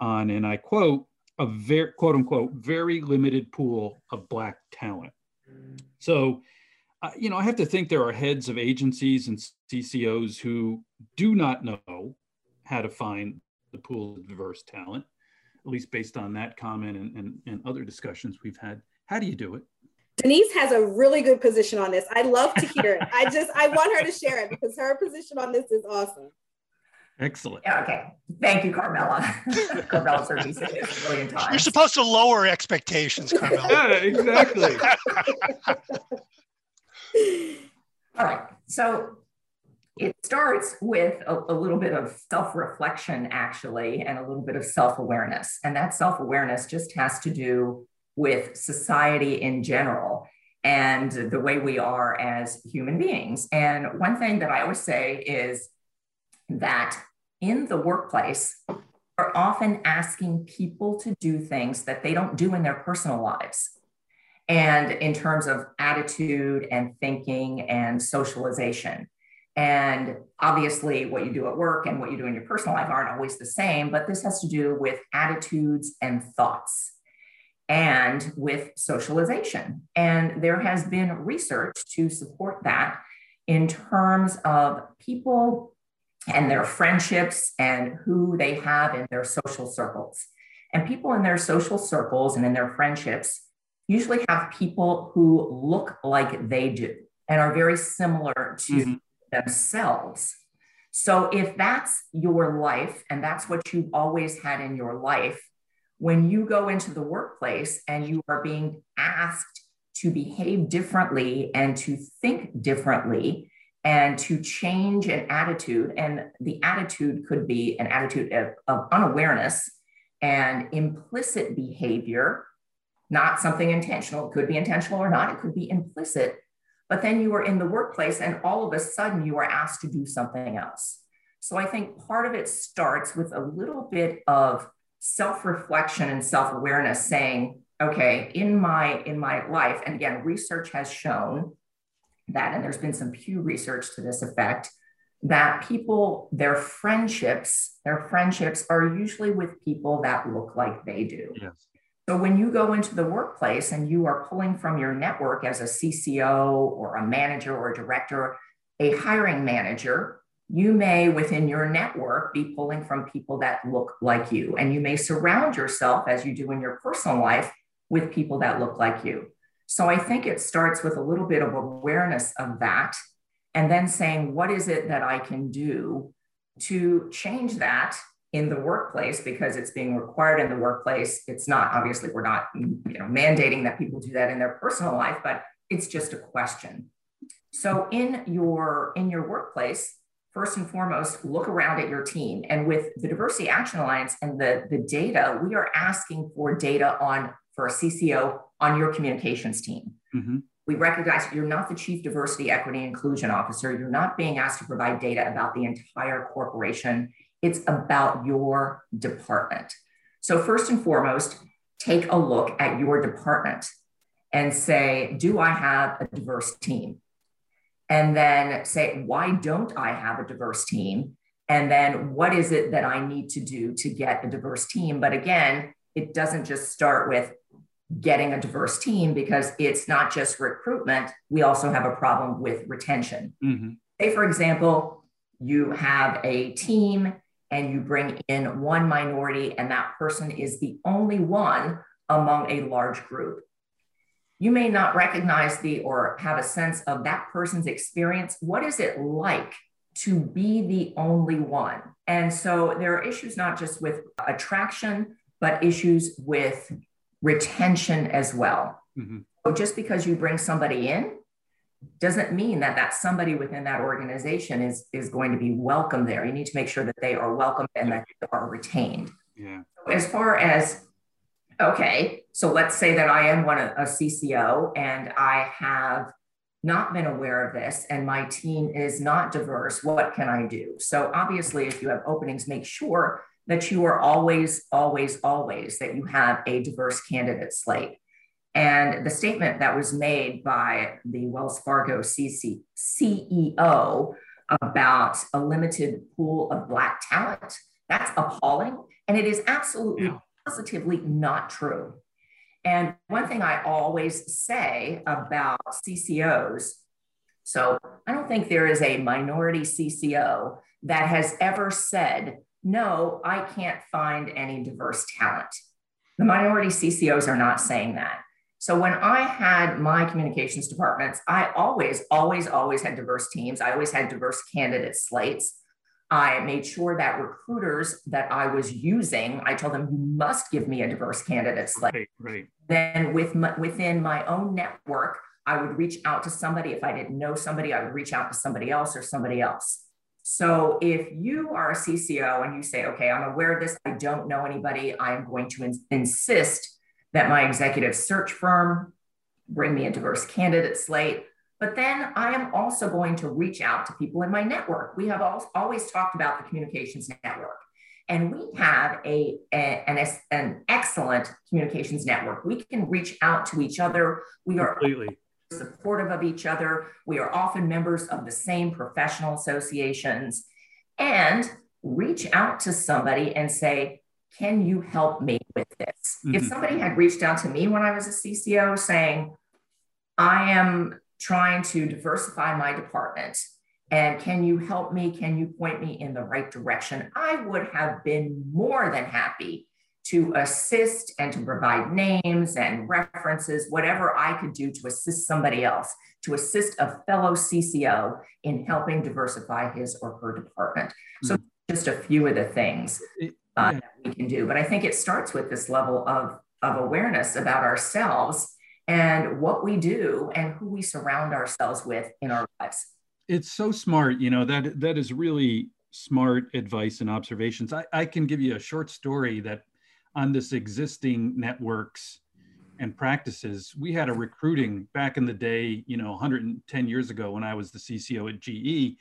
on and i quote a very quote unquote very limited pool of black talent so uh, you know i have to think there are heads of agencies and ccos who do not know how to find the pool of diverse talent, at least based on that comment and, and, and other discussions we've had. How do you do it? Denise has a really good position on this. I love to hear it. I just I want her to share it because her position on this is awesome. Excellent. Yeah, okay. Thank you, Carmella. Carmella certainly said this a million times. You're supposed to lower expectations, Carmella. yeah, exactly. All right. So it starts with a, a little bit of self reflection, actually, and a little bit of self awareness. And that self awareness just has to do with society in general and the way we are as human beings. And one thing that I always say is that in the workplace, we're often asking people to do things that they don't do in their personal lives. And in terms of attitude and thinking and socialization. And obviously, what you do at work and what you do in your personal life aren't always the same, but this has to do with attitudes and thoughts and with socialization. And there has been research to support that in terms of people and their friendships and who they have in their social circles. And people in their social circles and in their friendships usually have people who look like they do and are very similar to. Mm-hmm themselves. So if that's your life and that's what you've always had in your life, when you go into the workplace and you are being asked to behave differently and to think differently and to change an attitude, and the attitude could be an attitude of, of unawareness and implicit behavior, not something intentional. It could be intentional or not, it could be implicit but then you are in the workplace and all of a sudden you are asked to do something else. So I think part of it starts with a little bit of self-reflection and self-awareness saying, okay, in my in my life, and again, research has shown that, and there's been some Pew research to this effect, that people, their friendships, their friendships are usually with people that look like they do. Yes. So when you go into the workplace and you are pulling from your network as a CCO or a manager or a director, a hiring manager, you may within your network be pulling from people that look like you. And you may surround yourself, as you do in your personal life, with people that look like you. So I think it starts with a little bit of awareness of that and then saying, what is it that I can do to change that in the workplace because it's being required in the workplace. It's not obviously we're not you know mandating that people do that in their personal life, but It's just a question. So in your in your workplace, first and foremost, look around at your team. And with the Diversity Action Alliance and the, the data, we are asking for data on for a CCO on your communications team. Mm-hmm. We recognize you're not the chief diversity, equity, inclusion officer. You're not being asked to provide data about the entire corporation. It's about your department. So, first and foremost, take a look at your department and say, Do I have a diverse team? And then say, Why don't I have a diverse team? And then what is it that I need to do to get a diverse team? But again, it doesn't just start with getting a diverse team because it's not just recruitment. We also have a problem with retention. Mm-hmm. Say, for example, you have a team and you bring in one minority, and that person is the only one among a large group. You may not recognize the or have a sense of that person's experience. What is it like to be the only one? And so there are issues not just with attraction, but issues with retention as well. Mm-hmm. So just because you bring somebody in doesn't mean that that somebody within that organization is is going to be welcome there. You need to make sure that they are welcome and that they are retained. Yeah. As far as okay, so let's say that I am one a CCO and I have not been aware of this and my team is not diverse. What can I do? So obviously, if you have openings, make sure that you are always, always, always that you have a diverse candidate slate. And the statement that was made by the Wells Fargo CC, CEO about a limited pool of Black talent, that's appalling. And it is absolutely yeah. positively not true. And one thing I always say about CCOs so I don't think there is a minority CCO that has ever said no, I can't find any diverse talent. The minority CCOs are not saying that. So when I had my communications departments, I always, always, always had diverse teams. I always had diverse candidate slates. I made sure that recruiters that I was using, I told them, you must give me a diverse candidate slate. Right, right. Then with my, within my own network, I would reach out to somebody. If I didn't know somebody, I would reach out to somebody else or somebody else. So if you are a CCO and you say, okay, I'm aware of this, I don't know anybody, I'm going to ins- insist that my executive search firm bring me a diverse candidate slate. But then I am also going to reach out to people in my network. We have always talked about the communications network. And we have a, a an, an excellent communications network. We can reach out to each other. We are completely supportive of each other. We are often members of the same professional associations and reach out to somebody and say, Can you help me with this? Mm-hmm. If somebody had reached out to me when I was a CCO saying, I am trying to diversify my department. And can you help me? Can you point me in the right direction? I would have been more than happy to assist and to provide names and references, whatever I could do to assist somebody else, to assist a fellow CCO in helping diversify his or her department. Mm-hmm. So, just a few of the things uh, yeah. that we can do. But I think it starts with this level of, of awareness about ourselves and what we do and who we surround ourselves with in our lives. It's so smart. You know, that that is really smart advice and observations. I, I can give you a short story that on this existing networks and practices. We had a recruiting back in the day, you know, 110 years ago when I was the CCO at GE.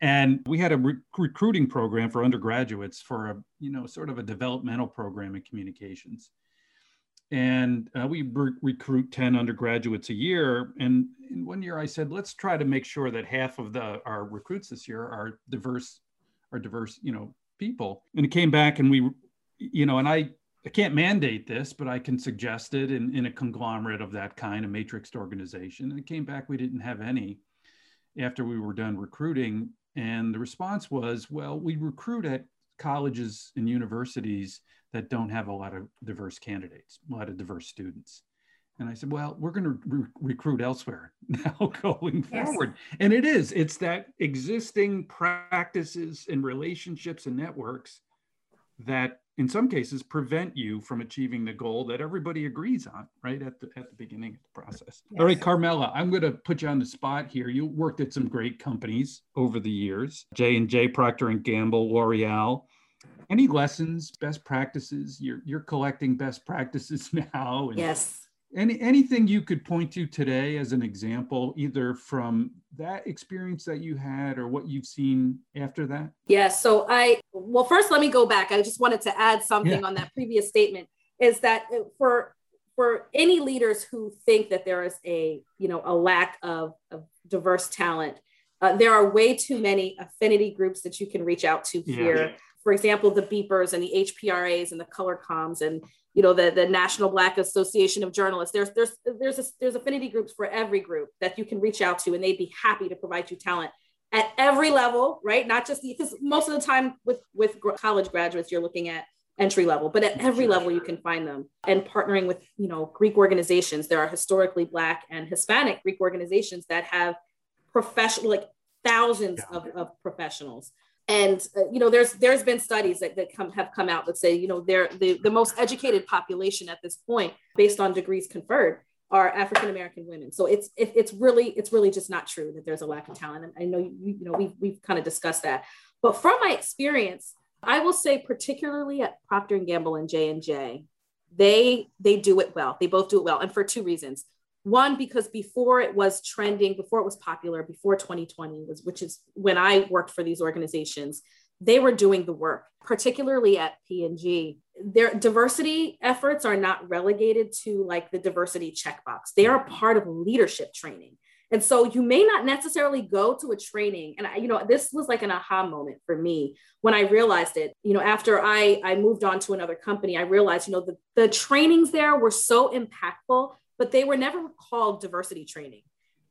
And we had a re- recruiting program for undergraduates for a, you know, sort of a developmental program in communications. And uh, we re- recruit 10 undergraduates a year. And in one year I said, let's try to make sure that half of the our recruits this year are diverse, are diverse, you know, people. And it came back and we, you know, and I I can't mandate this, but I can suggest it in, in a conglomerate of that kind, a matrixed organization. And it came back, we didn't have any after we were done recruiting. And the response was, well, we recruit at colleges and universities that don't have a lot of diverse candidates, a lot of diverse students. And I said, well, we're going to re- recruit elsewhere now going yes. forward. And it is, it's that existing practices and relationships and networks that in some cases prevent you from achieving the goal that everybody agrees on right at the at the beginning of the process yes. all right carmella i'm going to put you on the spot here you worked at some great companies over the years j&j procter and gamble l'oreal any lessons best practices you're you're collecting best practices now yes any anything you could point to today as an example, either from that experience that you had or what you've seen after that? Yeah. So I well, first let me go back. I just wanted to add something yeah. on that previous statement. Is that for for any leaders who think that there is a you know a lack of, of diverse talent, uh, there are way too many affinity groups that you can reach out to yeah. here. For example, the beepers and the HPRAs and the color comms and you know the, the national black association of journalists there's there's there's a, there's affinity groups for every group that you can reach out to and they'd be happy to provide you talent at every level right? Not just because most of the time with with college graduates you're looking at entry level but at every level you can find them. And partnering with you know greek organizations there are historically black and hispanic greek organizations that have professional like thousands of, of professionals. And uh, you know there's there's been studies that, that come have come out that say you know they're the, the most educated population at this point based on degrees conferred are african american women. So it's it, it's really it's really just not true that there's a lack of talent. And i know you, you know we've, we've kind of discussed that. But from my experience i will say particularly at procter and gamble and j&j they they do it well. They both do it well and for two reasons. One because before it was trending before it was popular before 2020 was which is when i worked for these organizations they were doing the work particularly at p&g their diversity efforts are not relegated to like the diversity checkbox they are part of leadership training and so you may not necessarily go to a training and I, you know this was like an aha moment for me when i realized it you know after i i moved on to another company i realized you know the, the trainings there were so impactful but they were never called diversity training.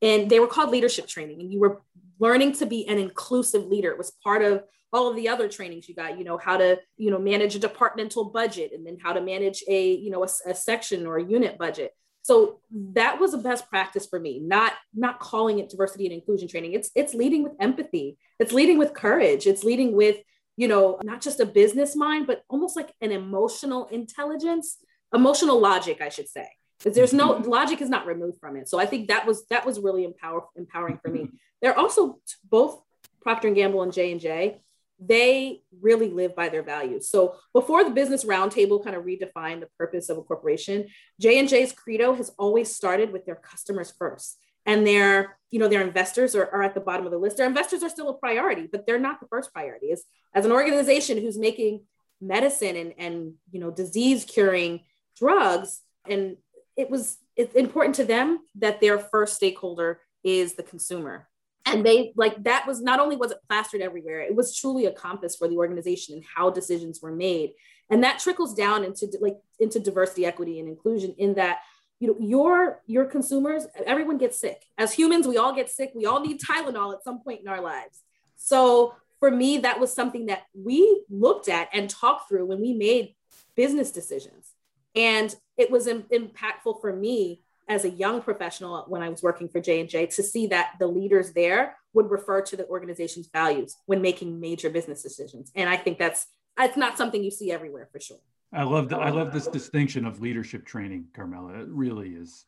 And they were called leadership training. And you were learning to be an inclusive leader. It was part of all of the other trainings you got, you know, how to, you know, manage a departmental budget and then how to manage a, you know, a, a section or a unit budget. So that was a best practice for me, not not calling it diversity and inclusion training. It's it's leading with empathy. It's leading with courage. It's leading with, you know, not just a business mind, but almost like an emotional intelligence, emotional logic, I should say because there's no mm-hmm. logic is not removed from it. So I think that was that was really empower, empowering for me. They're also both Procter and Gamble and J and J. They really live by their values. So before the Business Roundtable kind of redefined the purpose of a corporation, J and J's credo has always started with their customers first, and their you know their investors are, are at the bottom of the list. Their investors are still a priority, but they're not the first priority. As as an organization who's making medicine and and you know disease curing drugs and it was it's important to them that their first stakeholder is the consumer and they like that was not only was it plastered everywhere it was truly a compass for the organization and how decisions were made. And that trickles down into like into diversity equity and inclusion in that you know your your consumers everyone gets sick. As humans we all get sick. We all need tylenol at some point in our lives. So for me that was something that we looked at and talked through when we made business decisions. And it was Im- impactful for me as a young professional when I was working for J&J to see that the leaders there would refer to the organization's values when making major business decisions. And I think that's it's not something you see everywhere for sure. I love the, I love this distinction of leadership training, Carmella. It really is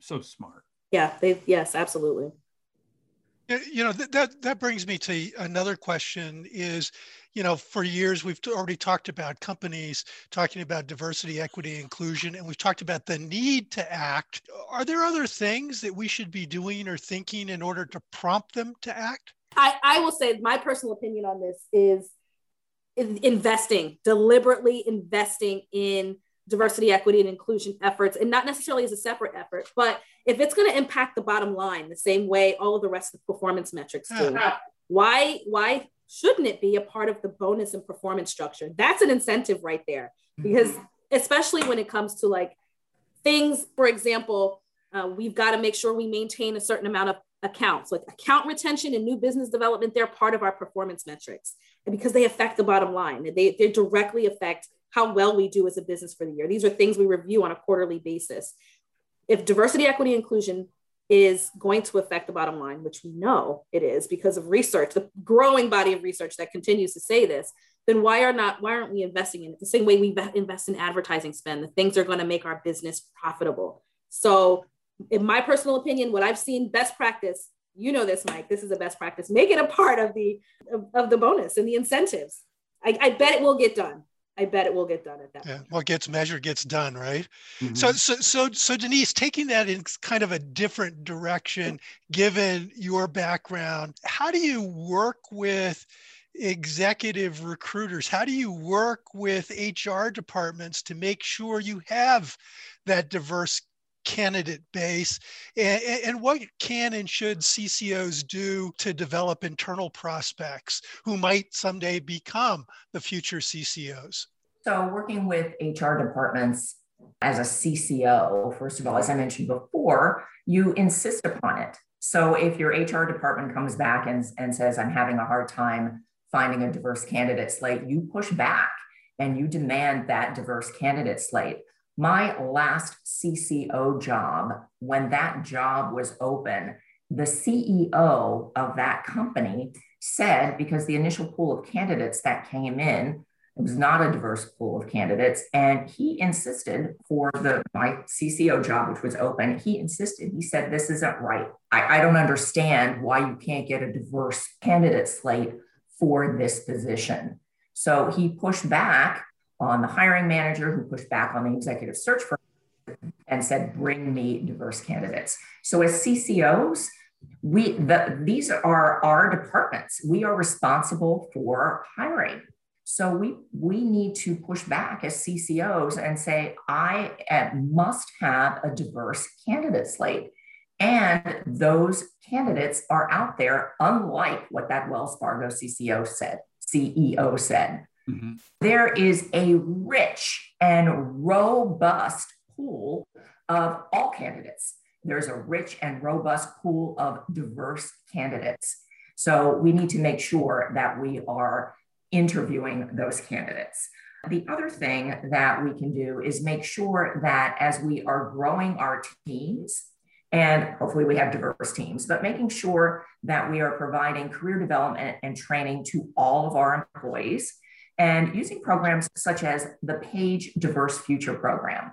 so smart. Yeah, they, yes, absolutely. You know, that, that brings me to another question is, you know, for years we've already talked about companies talking about diversity, equity, inclusion, and we've talked about the need to act. Are there other things that we should be doing or thinking in order to prompt them to act? I, I will say my personal opinion on this is investing, deliberately investing in diversity, equity, and inclusion efforts, and not necessarily as a separate effort, but if it's going to impact the bottom line the same way all of the rest of the performance metrics do, why why shouldn't it be a part of the bonus and performance structure? That's an incentive right there, because especially when it comes to like things, for example, uh, we've got to make sure we maintain a certain amount of accounts like account retention and new business development they're part of our performance metrics and because they affect the bottom line they, they directly affect how well we do as a business for the year. These are things we review on a quarterly basis. If diversity, equity, inclusion is going to affect the bottom line, which we know it is because of research, the growing body of research that continues to say this, then why are not why aren't we investing in it the same way we invest in advertising spend the things are going to make our business profitable? So in my personal opinion what i've seen best practice you know this mike this is a best practice make it a part of the of, of the bonus and the incentives. I, I bet it will get done I bet it will get done at that. Yeah, point. what gets measured gets done, right? Mm-hmm. So, so, so, so, Denise, taking that in kind of a different direction, given your background, how do you work with executive recruiters? How do you work with HR departments to make sure you have that diverse candidate base and, and, what can and should CCOs do to develop internal prospects who might someday become the future CCOs? So, working with HR departments as a CCO, first of all, as I mentioned before, you insist upon it. So, if your HR department comes back and, and says, I'm having a hard time finding a diverse candidate slate, you push back and you demand that diverse candidate slate. My last CCO job, when that job was open, the CEO of that company said, because the initial pool of candidates that came in, it was not a diverse pool of candidates. And he insisted for the my CCO job, which was open, he insisted, he said, this isn't right. I, I don't understand why you can't get a diverse candidate slate for this position. So he pushed back on the hiring manager, who pushed back on the executive search firm and said, bring me diverse candidates. So as CCOs, we the, these are our departments. We are responsible for hiring. So we we need to push back as CCOs and say, I must have a diverse candidate slate. And those candidates are out there, unlike what that Wells Fargo CCO said, CEO said. Mm-hmm. There is a rich and robust pool of all candidates. There's a rich and robust pool of diverse candidates. So we need to make sure that we are interviewing those candidates. The other thing that we can do is make sure that as we are growing our teams, and hopefully we have diverse teams, but making sure that we are providing career development and training to all of our employees and using programs such as the Page Diverse Future Program.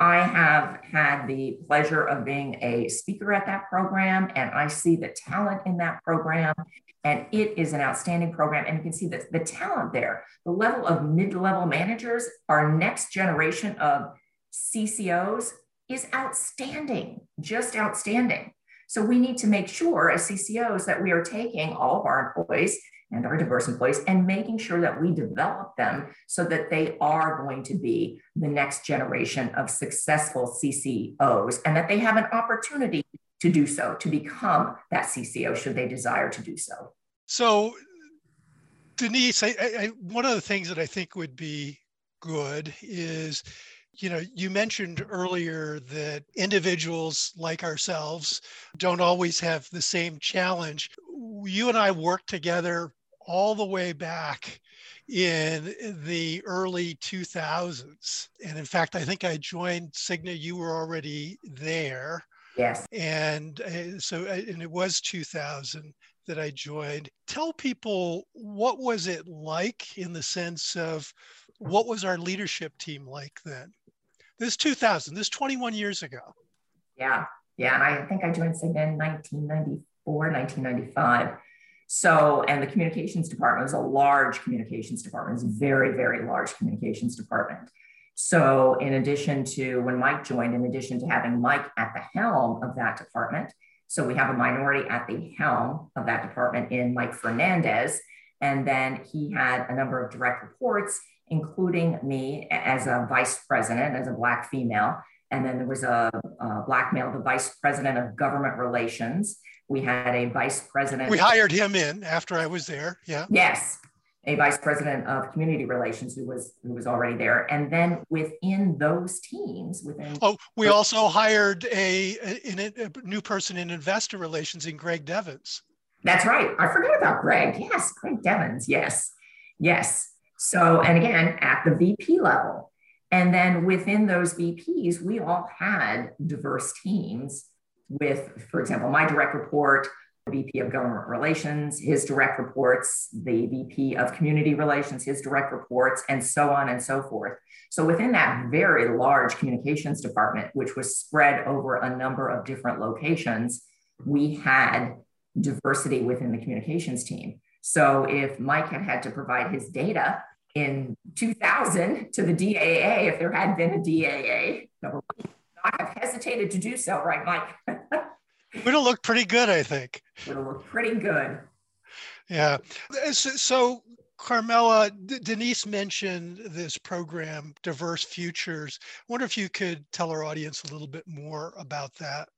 I have had the pleasure of being a speaker at that program, and I see the talent in that program. And it is an outstanding program. And you can see the, the talent there, the level of mid level managers, our next generation of CCOs is outstanding, just outstanding. So we need to make sure as CCOs that we are taking all of our employees and our diverse employees and making sure that we develop them so that they are going to be the next generation of successful CCOs and that they have an opportunity to do so, to become that CCO should they desire to do so. So, Denise, I, I, one of the things that I think would be good is you know, you mentioned earlier that individuals like ourselves don't always have the same challenge. You and I work together all the way back in the early 2000s. And in fact, I think I joined Cigna, you were already there. Yes. And uh, so, uh, and it was 2000 that I joined. Tell people what was it like in the sense of what was our leadership team like then? This 2000, this 21 years ago. Yeah, yeah. And I think I joined Cigna in 1994, 1995. So, and the communications department is a large communications department. It's a very, very large communications department. So, in addition to when Mike joined, in addition to having Mike at the helm of that department, so we have a minority at the helm of that department in Mike Fernandez. And then he had a number of direct reports including me as a vice president, as a Black female. And then there was a, a black male, the vice president of government relations. We had a vice president. We hired him in after I was there. Yeah. Yes, a vice president of community relations who was who was already there and then within those teams within oh we also hired a, a, a, new person in investor relations in greg devens that's right i forgot about greg yes greg devens yes yes so, and again, at the VP level. And then within those VPs, we all had diverse teams with, for example, my direct report the VP of Government Relations, his direct reports, the VP of Community Relations, his direct reports, and so on and so forth. So within that very large communications department, which was spread over a number of different locations, we had diversity within the communications team. So if Mike had had to provide his data in 2000 to the DAA, if there had been a DAA, I have hesitated to do so, right, Mike? It would have looked pretty good, I think. Would have looked pretty good. Yeah. So, so Carmella, D- Denise mentioned this program, Diverse Futures. I wonder if you could tell our audience a little bit more about that.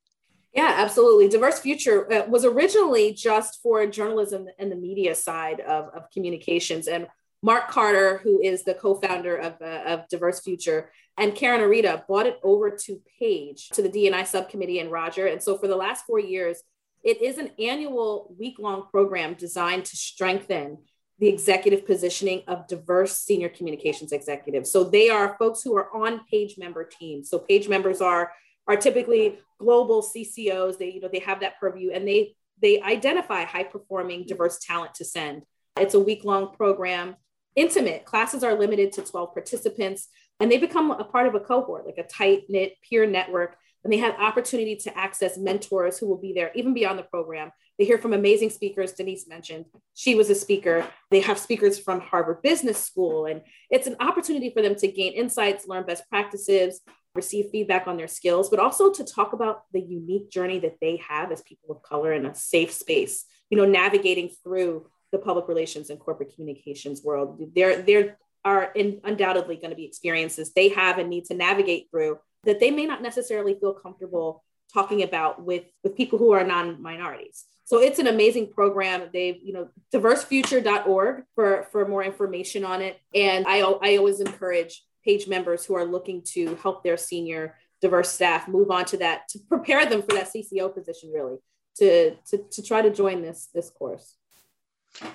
Yeah, absolutely. Diverse Future uh, was originally just for journalism and the media side of, of communications. And Mark Carter, who is the co founder of, uh, of Diverse Future, and Karen Arita brought it over to Page, to the DNI subcommittee and Roger. And so for the last four years, it is an annual week long program designed to strengthen the executive positioning of diverse senior communications executives. So they are folks who are on page member teams. So page members are are typically global CCOs. They you know they have that purview and they they identify high performing diverse talent to send. It's a week long program. Intimate classes are limited to 12 participants and they become a part of a cohort, like a tight knit peer network. And they have opportunity to access mentors who will be there even beyond the program. They hear from amazing speakers. Denise mentioned she was a speaker. They have speakers from Harvard Business School. And it's an opportunity for them to gain insights, learn best practices, receive feedback on their skills, but also to talk about the unique journey that they have as people of color in a safe space, you know, navigating through the public relations and corporate communications world. They're, they're are in, undoubtedly going to be experiences they have and need to navigate through that they may not necessarily feel comfortable talking about with with people who are non-minorities. So it's an amazing program. They've you know diversefuture.org for for more information on it. And i i always encourage page members who are looking to help their senior diverse staff move on to that to prepare them for that cco position really to to, to try to join this this course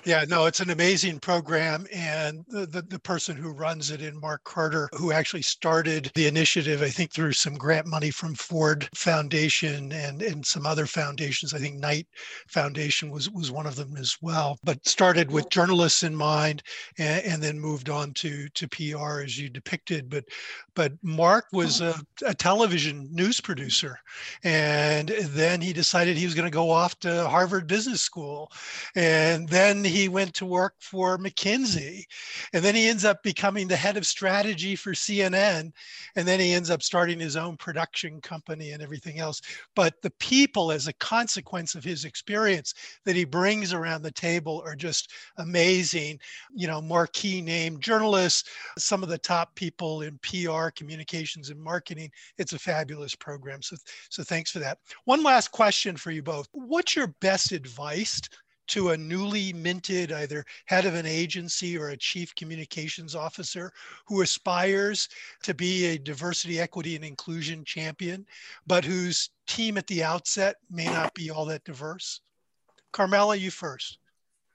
yeah, no, it's an amazing program. And the, the, the, person who runs it in Mark Carter, who actually started the initiative, I think through some grant money from Ford Foundation and, and some other foundations. I think Knight Foundation was, was one of them as well, but started with mm-hmm. journalists in mind and, and then moved on to, to PR as you depicted. But, but Mark was mm-hmm. a, a television news producer. And then he decided he was going to go off to Harvard Business School. And then then he went to work for McKinsey. And then he ends up becoming the head of strategy for CNN. And then he ends up starting his own production company and everything else. But the people, as a consequence of his experience that he brings around the table, are just amazing. You know, marquee name journalists, some of the top people in PR, communications, and marketing. It's a fabulous program. So, so thanks for that. One last question for you both. What's your best advice to a newly minted either head of an agency or a chief communications officer who aspires to be a diversity, equity, and inclusion champion, but whose team at the outset may not be all that diverse? Carmella, you first.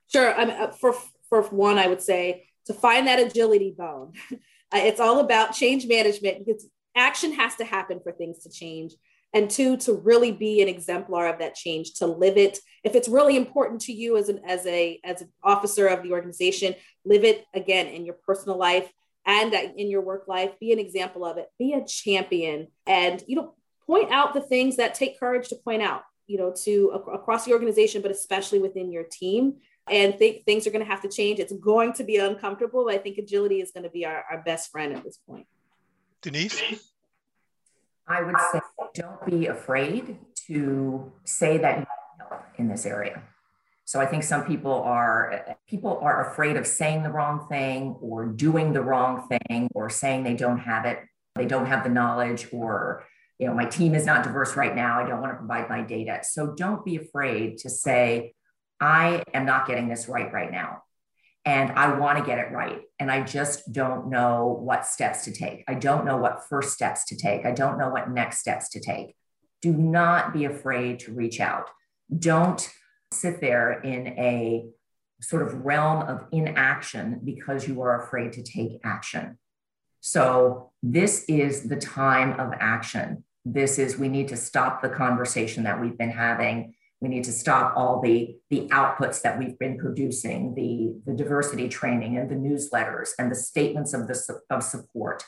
Sure. Uh, for, for one, I would say to find that agility bone. it's all about change management because action has to happen for things to change and two to really be an exemplar of that change to live it. If it's really important to you as an as a as an officer of the organization live it again in your personal life and in your work life. Be an example of it. Be a champion. And you know point out the things that take courage to point out you know to across the organization but especially within your team. And think things are going to have to change. It's going to be uncomfortable but i think agility is going to be our, our best friend at this point. Denise I would say don't be afraid to say that you need help in this area. So I think some people are people are afraid of saying the wrong thing or doing the wrong thing or saying they don't have it, they don't have the knowledge or you know my team is not diverse right now, I don't want to provide my data. So don't be afraid to say I am not getting this right right now and I want to get it right. And I just don't know what steps to take. I don't know what first steps to take. I don't know what next steps to take. Do not be afraid to reach out. Don't sit there in a sort of realm of inaction because you are afraid to take action. So, this is the time of action. This is, we need to stop the conversation that we've been having We need to stop all the, the outputs that we've been producing, the, the diversity training and the newsletters and the statements of, the, of support.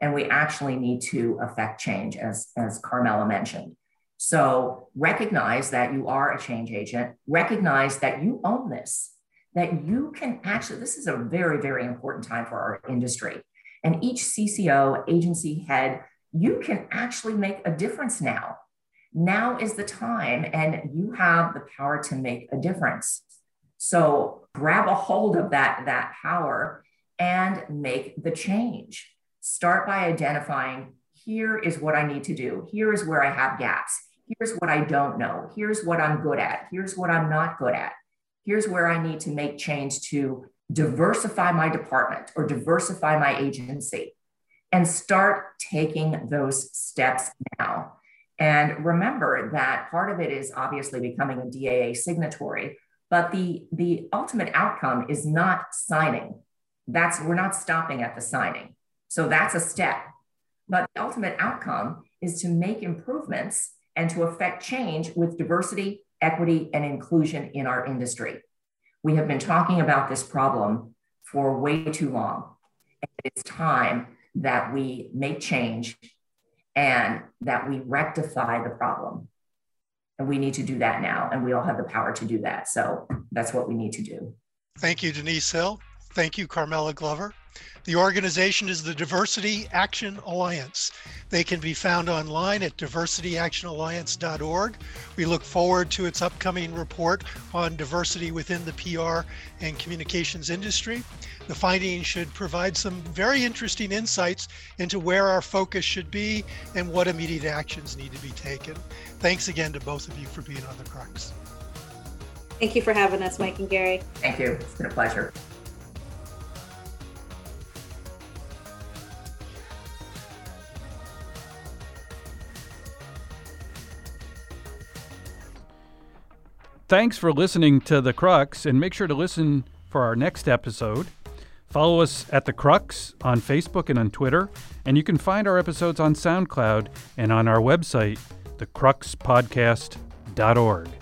And we actually need to affect change, as, as Carmella mentioned. So recognize that you are a change agent, recognize that you own this, that you can actually, this is a very, very important time for our industry. And each CCO, agency head, you can actually make a difference now now is the time and you have the power to make a difference. So grab a hold of that that power and make the change. Start by identifying here is what i need to do. Here is where i have gaps. Here's what i don't know. Here's what i'm good at. Here's what i'm not good at. Here's where i need to make change to diversify my department or diversify my agency. And start taking those steps now and remember that part of it is obviously becoming a DAA signatory, but the, the ultimate outcome is not signing. That's we're not stopping at the signing. So that's a step. But the ultimate outcome is to make improvements and to affect change with diversity, equity, and inclusion in our industry. We have been talking about this problem for way too long. It's time that we make change and that we rectify the problem. And we need to do that now, and we all have the power to do that. So that's what we need to do. Thank you, Denise Hill. Thank you, Carmella Glover. The organization is the Diversity Action Alliance. They can be found online at diversityactionalliance.org. We look forward to its upcoming report on diversity within the PR and communications industry. The findings should provide some very interesting insights into where our focus should be and what immediate actions need to be taken. Thanks again to both of you for being on the Crux. Thank you for having us, Mike and Gary. Thank you. It's been a pleasure. Thanks for listening to The Crux, and make sure to listen for our next episode. Follow us at The Crux on Facebook and on Twitter, and you can find our episodes on SoundCloud and on our website, thecruxpodcast.org.